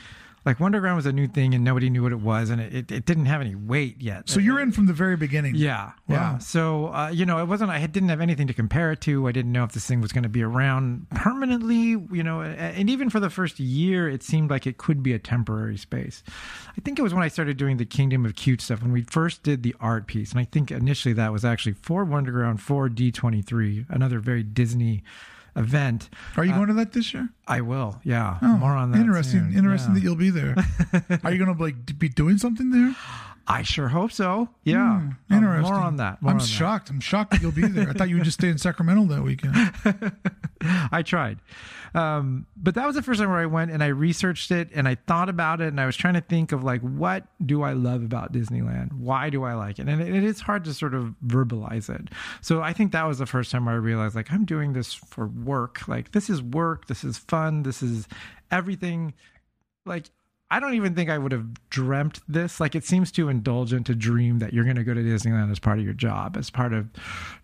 like Wonderground was a new thing and nobody knew what it was, and it, it, it didn't have any weight yet. So you're in from the very beginning. Yeah, Wow. yeah. So uh, you know, it wasn't. I didn't have anything to compare it to. I didn't know if this thing was going to be around permanently. You know, and even for the first year, it seemed like it could be a temporary space. I think it was when I started doing the Kingdom of Cute stuff when we first did the art piece, and I think initially that was actually for Wonderground for D23, another very Disney event. Are you going to that this year? I will. Yeah, Oh, more on that. Interesting. soon. Interesting Yeah. that you'll be there. <laughs> Are you going to like be doing something there? I sure hope so. Yeah. Um, Interesting. more on that. More I'm on that. shocked. I'm shocked that you'll be there. I thought you would just stay in Sacramento that weekend. <laughs> I tried. Um, but that was the first time where I went and I researched it and I thought about it and I was trying to think of like, what do I love about Disneyland? Why do I like it? And it, it is hard to sort of verbalize it. So I think that was the first time where I realized like, I'm doing this for work. Like, this is work. This is fun. This is everything. Like, I don't even think I would have dreamt this. Like, it seems too indulgent to dream that you're going to go to Disneyland as part of your job, as part of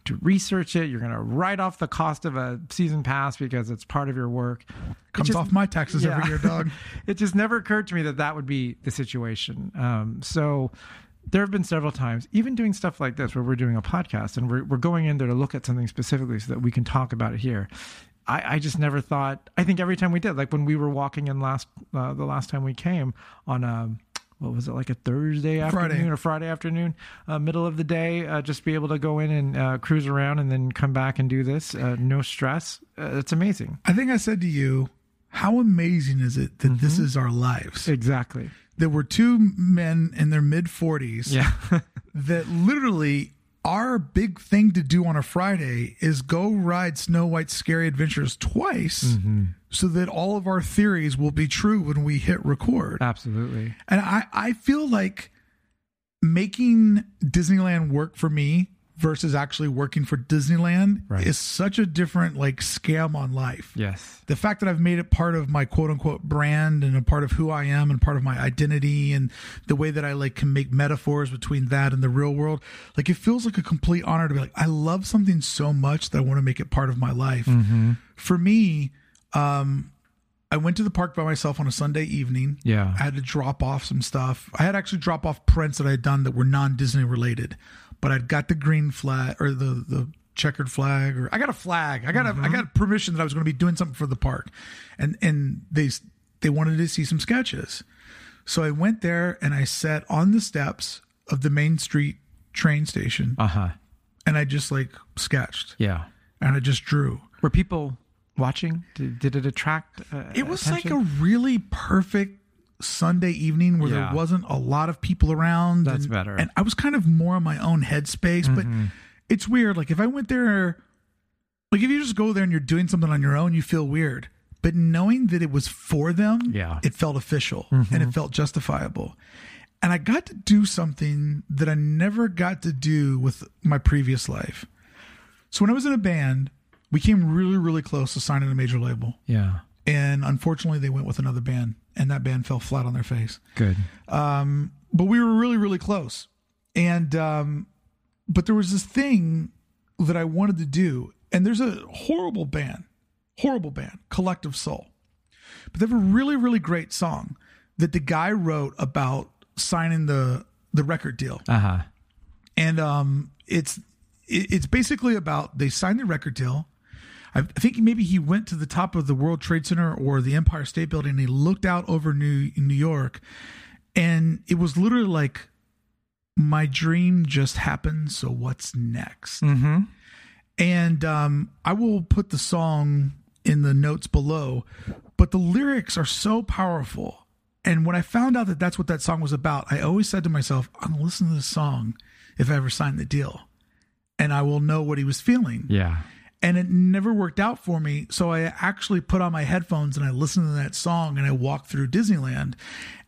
to research it. You're going to write off the cost of a season pass because it's part of your work. Comes just- off my taxes every year, dog. <laughs> it just never occurred to me that that would be the situation. Um, so there have been several times, even doing stuff like this, where we're doing a podcast and we're, we're going in there to look at something specifically so that we can talk about it here. I, I just never thought. I think every time we did, like when we were walking in last uh, the last time we came on a what was it like a Thursday afternoon Friday. or Friday afternoon, uh, middle of the day, uh, just be able to go in and uh, cruise around and then come back and do this, uh, no stress. Uh, it's amazing. I think I said to you, how amazing is it that this is our lives? Exactly. There we're two men in their mid 40s Yeah. <laughs> that literally our big thing to do on a Friday is go ride Snow White's Scary Adventures twice mm-hmm. so that all of our theories will be true when we hit record. Absolutely. And I, I feel like making Disneyland work for me versus actually working for Disneyland Right. is such a different like scam on life. Yes. The fact that I've made it part of my quote unquote brand and a part of who I am and part of my identity and the way that I like can make metaphors between that and the real world, like it feels like a complete honor to be like, I love something so much that I want to make it part of my life. For me, um, I went to the park by myself on a Sunday evening. Yeah. I had to drop off some stuff. I had actually drop off prints that I had done that were non Disney related, but I'd got the green flag or the the checkered flag or I got a flag. I got a I got permission that I was going to be doing something for the park, and and they they wanted to see some sketches, so I went there and I sat on the steps of the Main Street train station Uh huh. and I just like sketched Yeah. and I just drew. Were people watching? Did, did it attract? Uh, It was attention? like a really perfect Sunday evening where Yeah. there wasn't a lot of people around. That's and, better. And I was kind of more on my own headspace, but Mm-hmm. it's weird. Like if I went there, like if you just go there and you're doing something on your own, you feel weird. But knowing that it was for them, Yeah. it felt official Mm-hmm. and it felt justifiable. And I got to do something that I never got to do with my previous life. So when I was in a band, we came really, really close to signing a major label Yeah. and unfortunately they went with another band and that band fell flat on their face Good. um, but we were really really close and um, but there was this thing that i wanted to do and there's a horrible band horrible band collective soul but they have a really really great song that the guy wrote about signing the the record deal Uh huh. and um, it's it, it's basically about they signed the record deal. I think maybe he went to the top of the World Trade Center or the Empire State Building and he looked out over New New York, and it was literally like, "My dream just happened. So what's next?" Mm-hmm. And um, I will put the song in the notes below, but the lyrics are so powerful. And when I found out that that's what that song was about, I always said to myself, I'm going to listen to this song if I ever sign the deal. And I will know what he was feeling. Yeah. And it never worked out for me. So I actually put on my headphones and I listened to that song and I walked through Disneyland.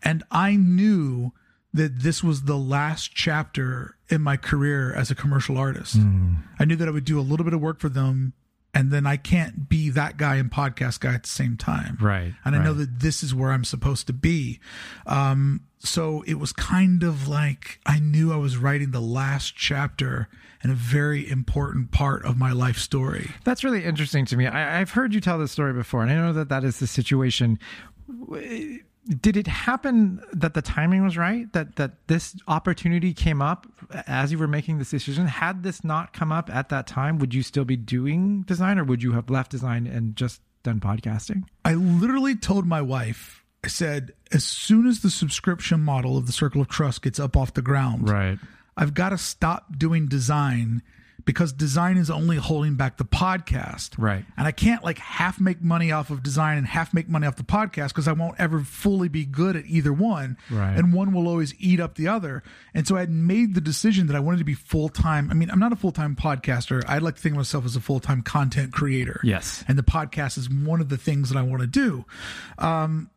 And I knew that this was the last chapter in my career as a commercial artist. I knew that I would do a little bit of work for them. And then I can't be that guy and podcast guy at the same time. Right, And I know that this is where I'm supposed to be. Um, so it was kind of like I knew I was writing the last chapter and a very important part of my life story. That's really interesting to me. I, I've heard you tell this story before, and I know that that is the situation. Did it happen that the timing was right? That that this opportunity came up as you were making this decision? Had this not come up at that time, would you still be doing design, or would you have left design and just done podcasting? I literally told my wife, said, as soon as the subscription model of the Circle of Trust gets up off the ground, Right. I've got to stop doing design because design is only holding back the podcast. Right. And I can't like half make money off of design and half make money off the podcast because I won't ever fully be good at either one. Right. And one will always eat up the other. And so I had made the decision that I wanted to be full time. I mean, I'm not a full time podcaster. I'd like to think of myself as a full time content creator. Yes. And the podcast is one of the things that I want to do. Um,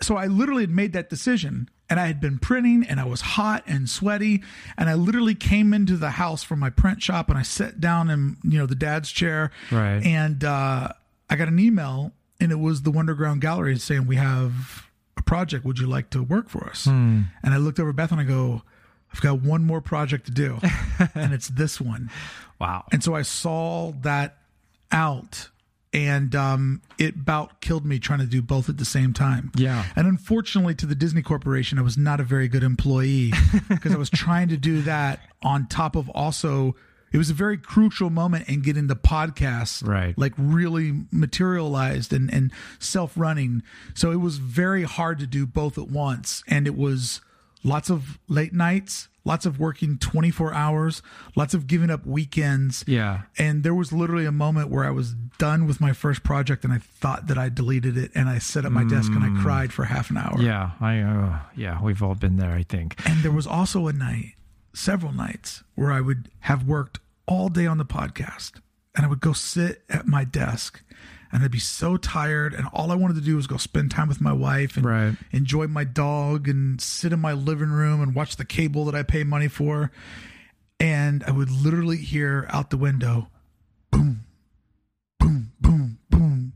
so I literally had made that decision and I had been printing and I was hot and sweaty and I literally came into the house from my print shop and I sat down in you know the dad's chair Right. and uh, I got an email and it was the Wonderground Gallery saying we have a project would you like to work for us and I looked over Beth and I go I've got one more project to do <laughs> and it's this one Wow. and so I saw that out and um, it about killed me trying to do both at the same time. Yeah. And unfortunately to the Disney Corporation, I was not a very good employee <laughs> because I was trying to do that on top of also it was a very crucial moment in getting the podcast Right. like really materialized and, and self-running. So it was very hard to do both at once. And it was lots of late nights, lots of working 24 hours, lots of giving up weekends. Yeah. And there was literally a moment where I was done with my first project and I thought that I deleted it and I sat at my desk and I cried for half an hour. Yeah. I. Uh, yeah. We've all been there. I think. And there was also a night, several nights, where I would have worked all day on the podcast and I would go sit at my desk and I'd be so tired. And all I wanted to do was go spend time with my wife and Right. enjoy my dog and sit in my living room and watch the cable that I pay money for. And I would literally hear out the window, boom, boom, boom, boom.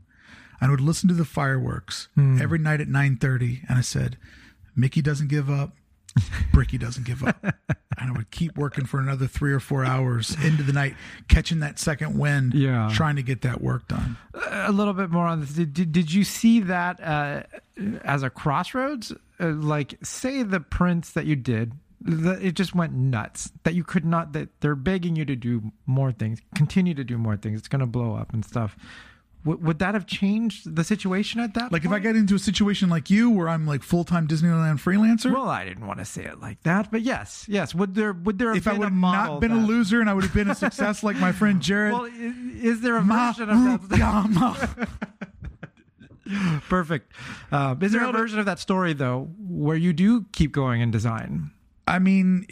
And I would listen to the fireworks hmm. every night at 9:30 and I said, Mickey doesn't give up. Brickey doesn't give up. <laughs> and I would keep working for another 3 or 4 hours into the night catching that second wind, Yeah. trying to get that work done. a little bit more on this. Did, did, did you see that uh, as a crossroads? Uh, like, say the prints that you did, that it just went nuts. That you could not. That they're begging you to do more things, continue to do more things. It's going to blow up and stuff. W- would that have changed the situation at that? Like if I point? get into a situation like you where I'm like full-time Disneyland freelancer, Well, I didn't want to say it like that, but yes, yes. Would there would there have if I would have not been a loser and I would have been a <laughs> success like my friend Jared, Well, i- is there a Ma- version of that? <laughs> <laughs> Perfect. Uh, is there a version of that story though where you do keep going in design? I mean,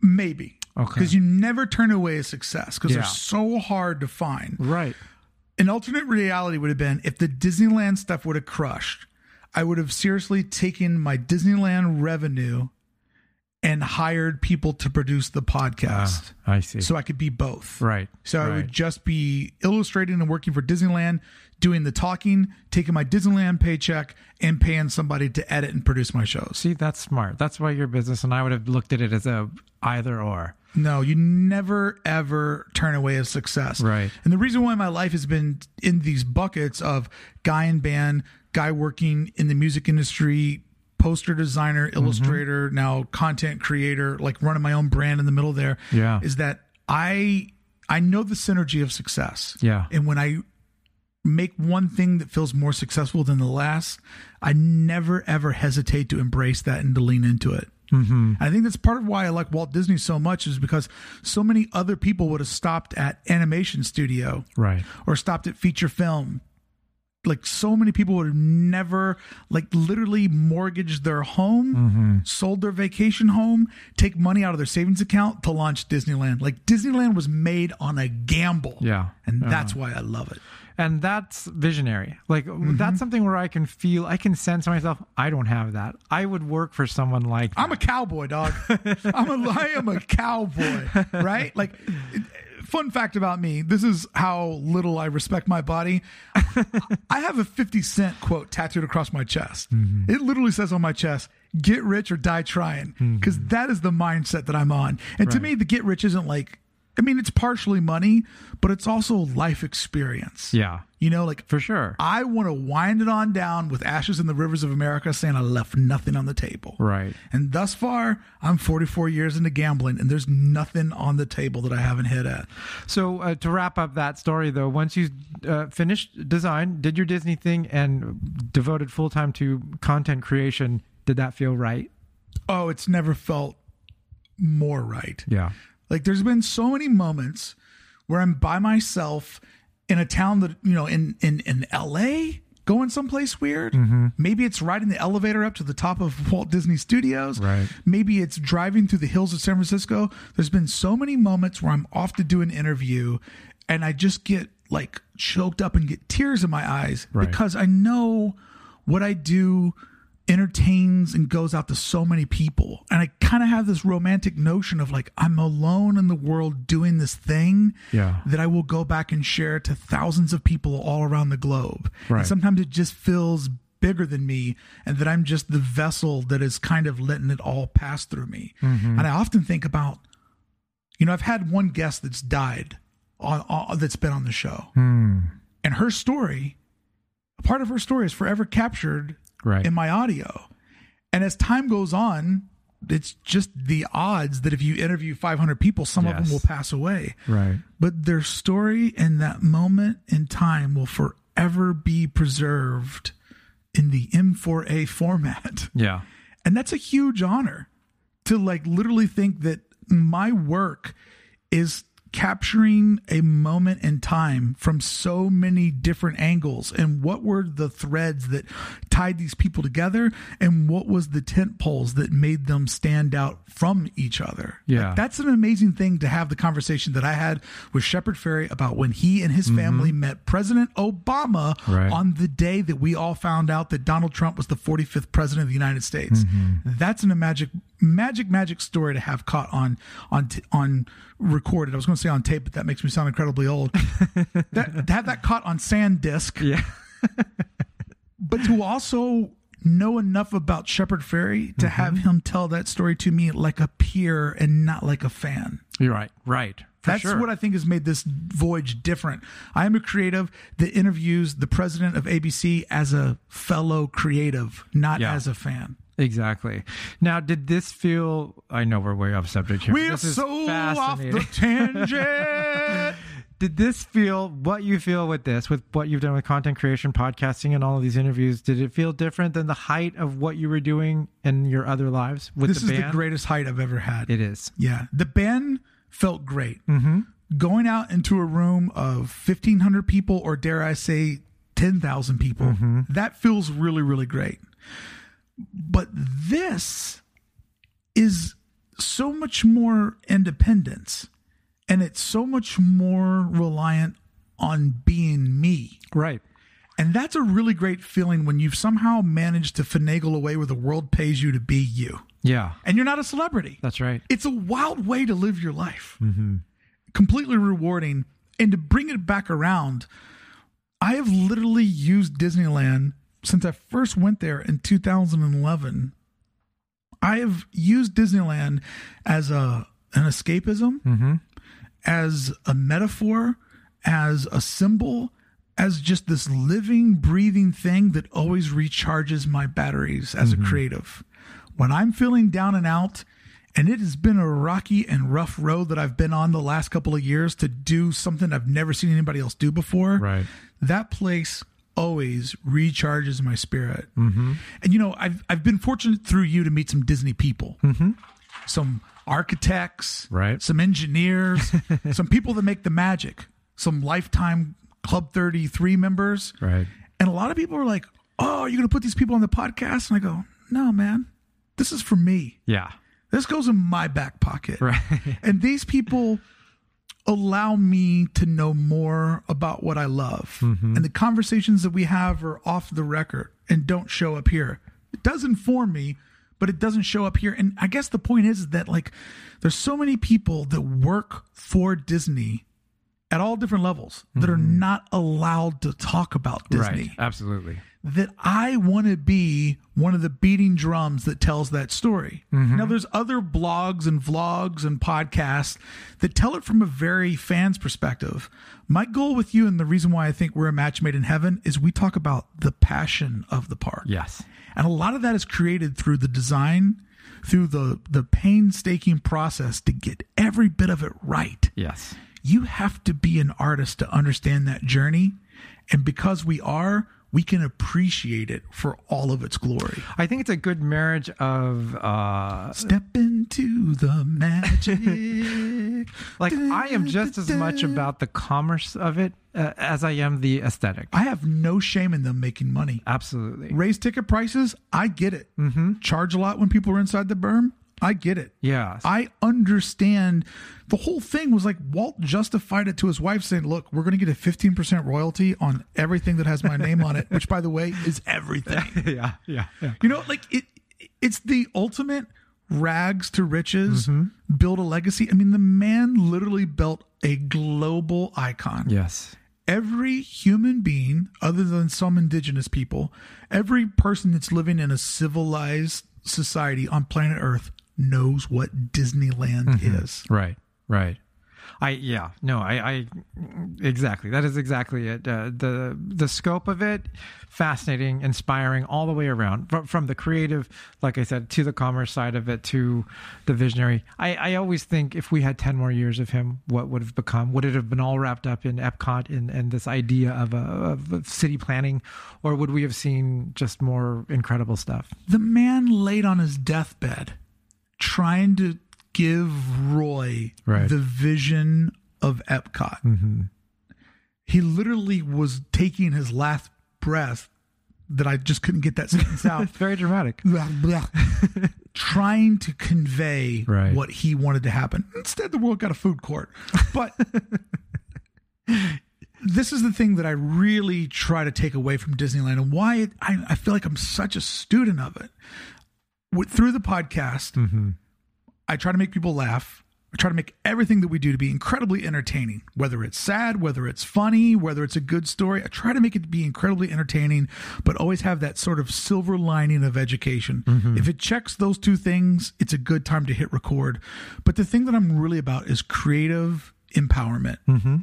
maybe. Okay. Because you never turn away a success because Yeah. they're so hard to find. Right. An alternate reality would have been if the Disneyland stuff would have crushed, I would have seriously taken my Disneyland revenue and hired people to produce the podcast ah, I see. so I could be both. right. So I would just be illustrating and working for Disneyland, doing the talking, taking my Disneyland paycheck, and paying somebody to edit and produce my shows. see that's smart. That's why your business, and I would have looked at it as a either or. No, you never ever turn away a success. Right. And the reason why my life has been in these buckets of guy in band, guy working in the music industry, poster designer, Mm-hmm. illustrator, now content creator, like running my own brand in the middle there, Yeah. is that I I know the synergy of success. Yeah. And when I make one thing that feels more successful than the last, I never ever hesitate to embrace that and to lean into it. Mm-hmm. I think that's part of why I like Walt Disney so much is because so many other people would have stopped at animation studio Right. or stopped at feature film. Like so many people would have never, like, literally mortgaged their home, Mm-hmm. sold their vacation home, take money out of their savings account to launch Disneyland. Like Disneyland was made on a gamble. Yeah. And Yeah. that's why I love it. And that's visionary. Like Mm-hmm. that's something where I can feel, I can sense myself. I don't have that. I would work for someone like. I'm a cowboy, dog. I'm a, I am a cowboy, right? Like, fun fact about me: this is how little I respect my body. I have a 50 Cent quote tattooed across my chest. It literally says on my chest, get rich or die trying. Because is the mindset that I'm on. And to me, the get rich isn't like, I mean, it's partially money, but it's also life experience. Yeah, You know, like for sure. I want to wind it on down with ashes in the rivers of America saying I left nothing on the table. Right. And thus far, I'm 44 years into gambling and there's nothing on the table that I haven't hit at. So uh, to wrap up that story, though, once you uh, finished design, did your Disney thing, and devoted full time to content creation, did that feel right? Oh, it's never felt more right. Yeah. Like there's been so many moments where I'm by myself in a town that, you know, in in in LA going someplace weird. Mm-hmm. Maybe it's riding the elevator up to the top of Walt Disney Studios. Right. Maybe it's driving through the hills of San Francisco. There's been so many moments where I'm off to do an interview and I just get like choked up and get tears in my eyes Right. because I know what I do entertains and goes out to so many people. And I kind of have this romantic notion of like, I'm alone in the world doing this thing Yeah. that I will go back and share to thousands of people all around the globe. Right. And sometimes it just feels bigger than me and that I'm just the vessel that is kind of letting it all pass through me. Mm-hmm. And I often think about, you know, I've had one guest that's died on, on that's been on the show. Hmm. And her story, a part of her story is forever captured Right. in my audio. And as time goes on, it's just the odds that if you interview 500 people, some of them will pass away. right. But their story and that moment in time will forever be preserved in the M4A format. <laughs> Yeah. And that's a huge honor to like literally think that my work is capturing a moment in time from so many different angles. And what were the threads that tied these people together? And what was the tent poles that made them stand out from each other? Yeah. Like, that's an amazing thing to have the conversation that i had with shepard fairey about when he and his mm-hmm. family met president obama Right. on the day that we all found out that donald trump was the 45th president of the united states. Mm-hmm. That's an a magic magic magic story to have caught on on t- on recorded i was going to say on tape but that makes me sound incredibly old <laughs> that to have that caught on SanDisk Yeah. <laughs> but to also know enough about Shepard Fairey to mm-hmm. have him tell that story to me like a peer and not like a fan. You're right. Right. For That's sure. what I think has made this voyage different. I am a creative that interviews the president of ABC as a fellow creative, not Yeah. as a fan. Exactly. Now, did this feel? I know we're way off subject here. We're so off the tangent. <laughs> did this feel what you feel with this, with what you've done with content creation, podcasting, and all of these interviews? Did it feel different than the height of what you were doing in your other lives with this the is the greatest height I've ever had. It is. Yeah, the band felt great. Mm-hmm. Going out into a room of fifteen hundred people, or dare I say, ten thousand people, that feels really, really great. But this is so much more independence, and it's so much more reliant on being me. Right. And that's a really great feeling when you've somehow managed to finagle away where the world pays you to be you. Yeah. And you're not a celebrity. That's right. It's a wild way to live your life. Mm-hmm. Completely rewarding. And to bring it back around, I have literally used Disneyland since I first went there in 2011. I have used Disneyland as a an escapism, mm-hmm. as a metaphor, as a symbol, as just this living, breathing thing that always recharges my batteries as a mm-hmm. creative. When I'm feeling down and out, and it has been a rocky and rough road that I've been on the last couple of years to do something I've never seen anybody else do before. Right. That place always recharges my spirit. Mm-hmm. And you know, I've I've been fortunate through you to meet some Disney people, mm-hmm. some architects, Right. some engineers, <laughs> some people that make the magic, some lifetime Club Thirty Three members, Right. and a lot of people are like, "Oh, you're going to put these people on the podcast?" And I go, "No, man, this is for me." Yeah. This goes in my back pocket. <laughs> Right. And these people allow me to know more about what I love. Mm-hmm. And the conversations that we have are off the record and don't show up here. It does inform me, but it doesn't show up here. And I guess the point is that like there's so many people that work for Disney at all different levels that are mm-hmm. not allowed to talk about Disney. Right. Absolutely. That I want to be one of the beating drums that tells that story. Mm-hmm. Now, there's other blogs and vlogs and podcasts that tell it from a very fan's perspective. My goal with you, and the reason why I think we're a match made in heaven, is we talk about the passion of the park. Yes. And a lot of that is created through the design, through the the painstaking process to get every bit of it right. Yes. You have to be an artist to understand that journey. And because we are, we can appreciate it for all of its glory. I think it's a good marriage of uh Step into the magic. <laughs> like I am just as much about the commerce of it uh, as I am the aesthetic. I have no shame in them making money. Absolutely. Raise ticket prices, I get it. Mm-hmm. Charge a lot when people are inside the berm, I get it. Yeah. I understand the whole thing was like Walt justified it to his wife saying, Look, we're going to get a 15% royalty on everything that has my name on it, which, by the way, is everything. <laughs> yeah. Yeah. Yeah. You know, like it, it's the ultimate rags to riches, mm-hmm. build a legacy. I mean, the man literally built a global icon Yes. every human being, other than some indigenous people, every person that's living in a civilized society on planet Earth knows what Disneyland is. Right. Right. I yeah no I I exactly. That is exactly it. Uh, the the scope of it fascinating inspiring all the way around. From, from the creative like I said to the commerce side of it to the visionary. I I always think if we had 10 more years of him what would have become? Would it have been all wrapped up in Epcot and and this idea of a of, of city planning? Or would we have seen just more incredible stuff? The man laid on his deathbed trying to give Roy Right. the vision of Epcot. Mm-hmm. He literally was taking his last breath that I just couldn't get that sentence out. it's <laughs> very dramatic <laughs> blah, blah, trying to convey Right. what he wanted to happen. Instead, the world got a food court. But <laughs> this is the thing that I really try to take away from Disneyland and why it, I, I feel like I'm such a student of it. With, through the podcast, mm-hmm. I try to make people laugh. I try to make everything that we do to be incredibly entertaining, whether it's sad, whether it's funny, whether it's a good story. I try to make it be incredibly entertaining, but always have that sort of silver lining of education. Mm-hmm. If it checks those two things, it's a good time to hit record. But the thing that I'm really about is creative empowerment. Mm-hmm.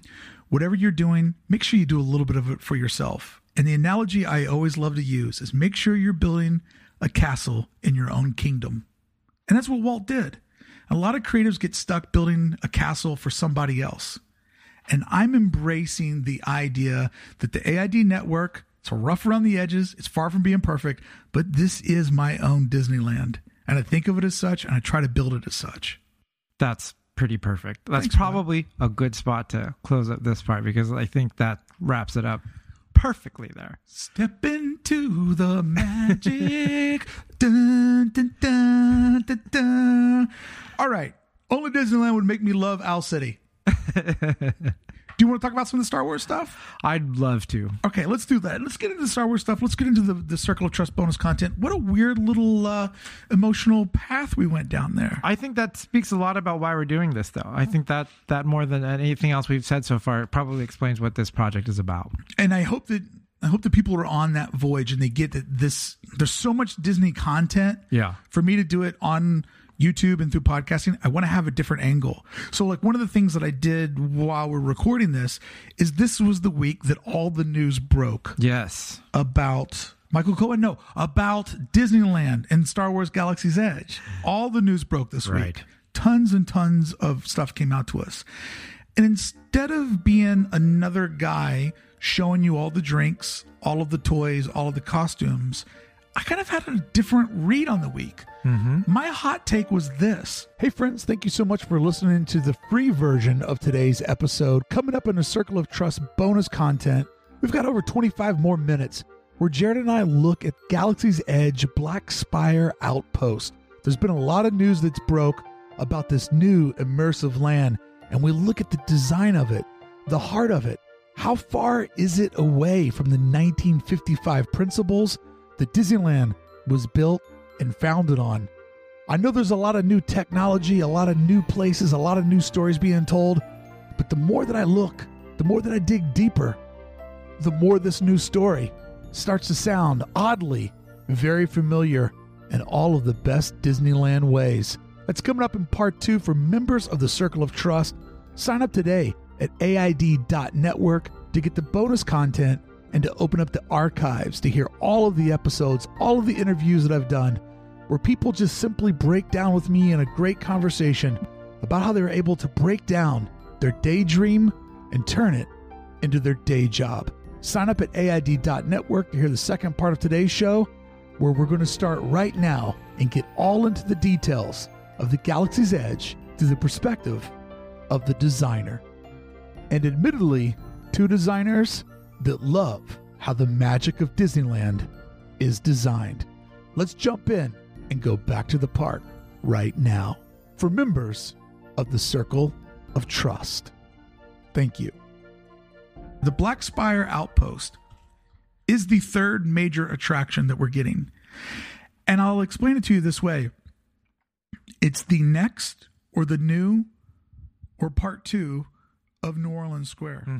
Whatever you're doing, make sure you do a little bit of it for yourself. And the analogy I always love to use is make sure you're building a castle in your own kingdom. And that's what Walt did. A lot of creatives get stuck building a castle for somebody else. And I'm embracing the idea that the AID network, it's rough around the edges, it's far from being perfect, but this is my own Disneyland. And I think of it as such, and I try to build it as such. that's pretty perfect. That's Thanks, man. probably a good spot to close up this part because I think that wraps it up perfectly there. Step into the magic. <laughs> dun, dun, dun, dun, dun. All right. Only Disneyland would make me love Owl City. <laughs> Do you want to talk about some of the Star Wars stuff? I'd love to. Okay, let's do that. Let's get into the Star Wars stuff. Let's get into the, the Circle of Trust bonus content. What a weird little uh, emotional path we went down there. I think that speaks a lot about why we're doing this, though. I think that that more than anything else we've said so far probably explains what this project is about. and I hope that I hope that people are on that voyage and they get that this there's so much Disney content. Yeah. For me to do it on YouTube and through podcasting, I want to have a different angle. So like one of the things that I did while we're recording this is this was the week that all the news broke Yes. about Michael Cohen, no, about Disneyland and Star Wars Galaxy's Edge. All the news broke this Right. week. Tons and tons of stuff came out to us. And instead of being another guy showing you all the drinks, all of the toys, all of the costumes, I kind of had a different read on the week. Mm-hmm. My hot take was this. Hey, friends, thank you so much for listening to the free version of today's episode. Coming up in a Circle of Trust bonus content, we've got over 25 more minutes where Jared and I look at Galaxy's Edge Black Spire Outpost. There's been a lot of news that's broke about this new immersive land, and we look at the design of it, the heart of it. How far is it away from the 1955 principles that Disneyland was built and founded on? I know there's a lot of new technology, a lot of new places, a lot of new stories being told, but the more that I look, the more that I dig deeper, the more this new story starts to sound oddly very familiar in all of the best Disneyland ways. That's coming up in part two for members of the Circle of Trust. Sign up today at AID.network to get the bonus content and to open up the archives to hear all of the episodes, all of the interviews that I've done, where people just simply break down with me in a great conversation about how they were able to break down their daydream and turn it into their day job. Sign up at AID.network to hear the second part of today's show, where we're going to start right now and get all into the details of the Galaxy's Edge through the perspective of the designer. And admittedly, two designers that love how the magic of Disneyland is designed. Let's jump in and go back to the park right now for members of the Circle of Trust. Thank you. The Black Spire Outpost is the third major attraction that we're getting. And I'll explain it to you this way it's the next or the new or part two of New Orleans Square. Mm-hmm.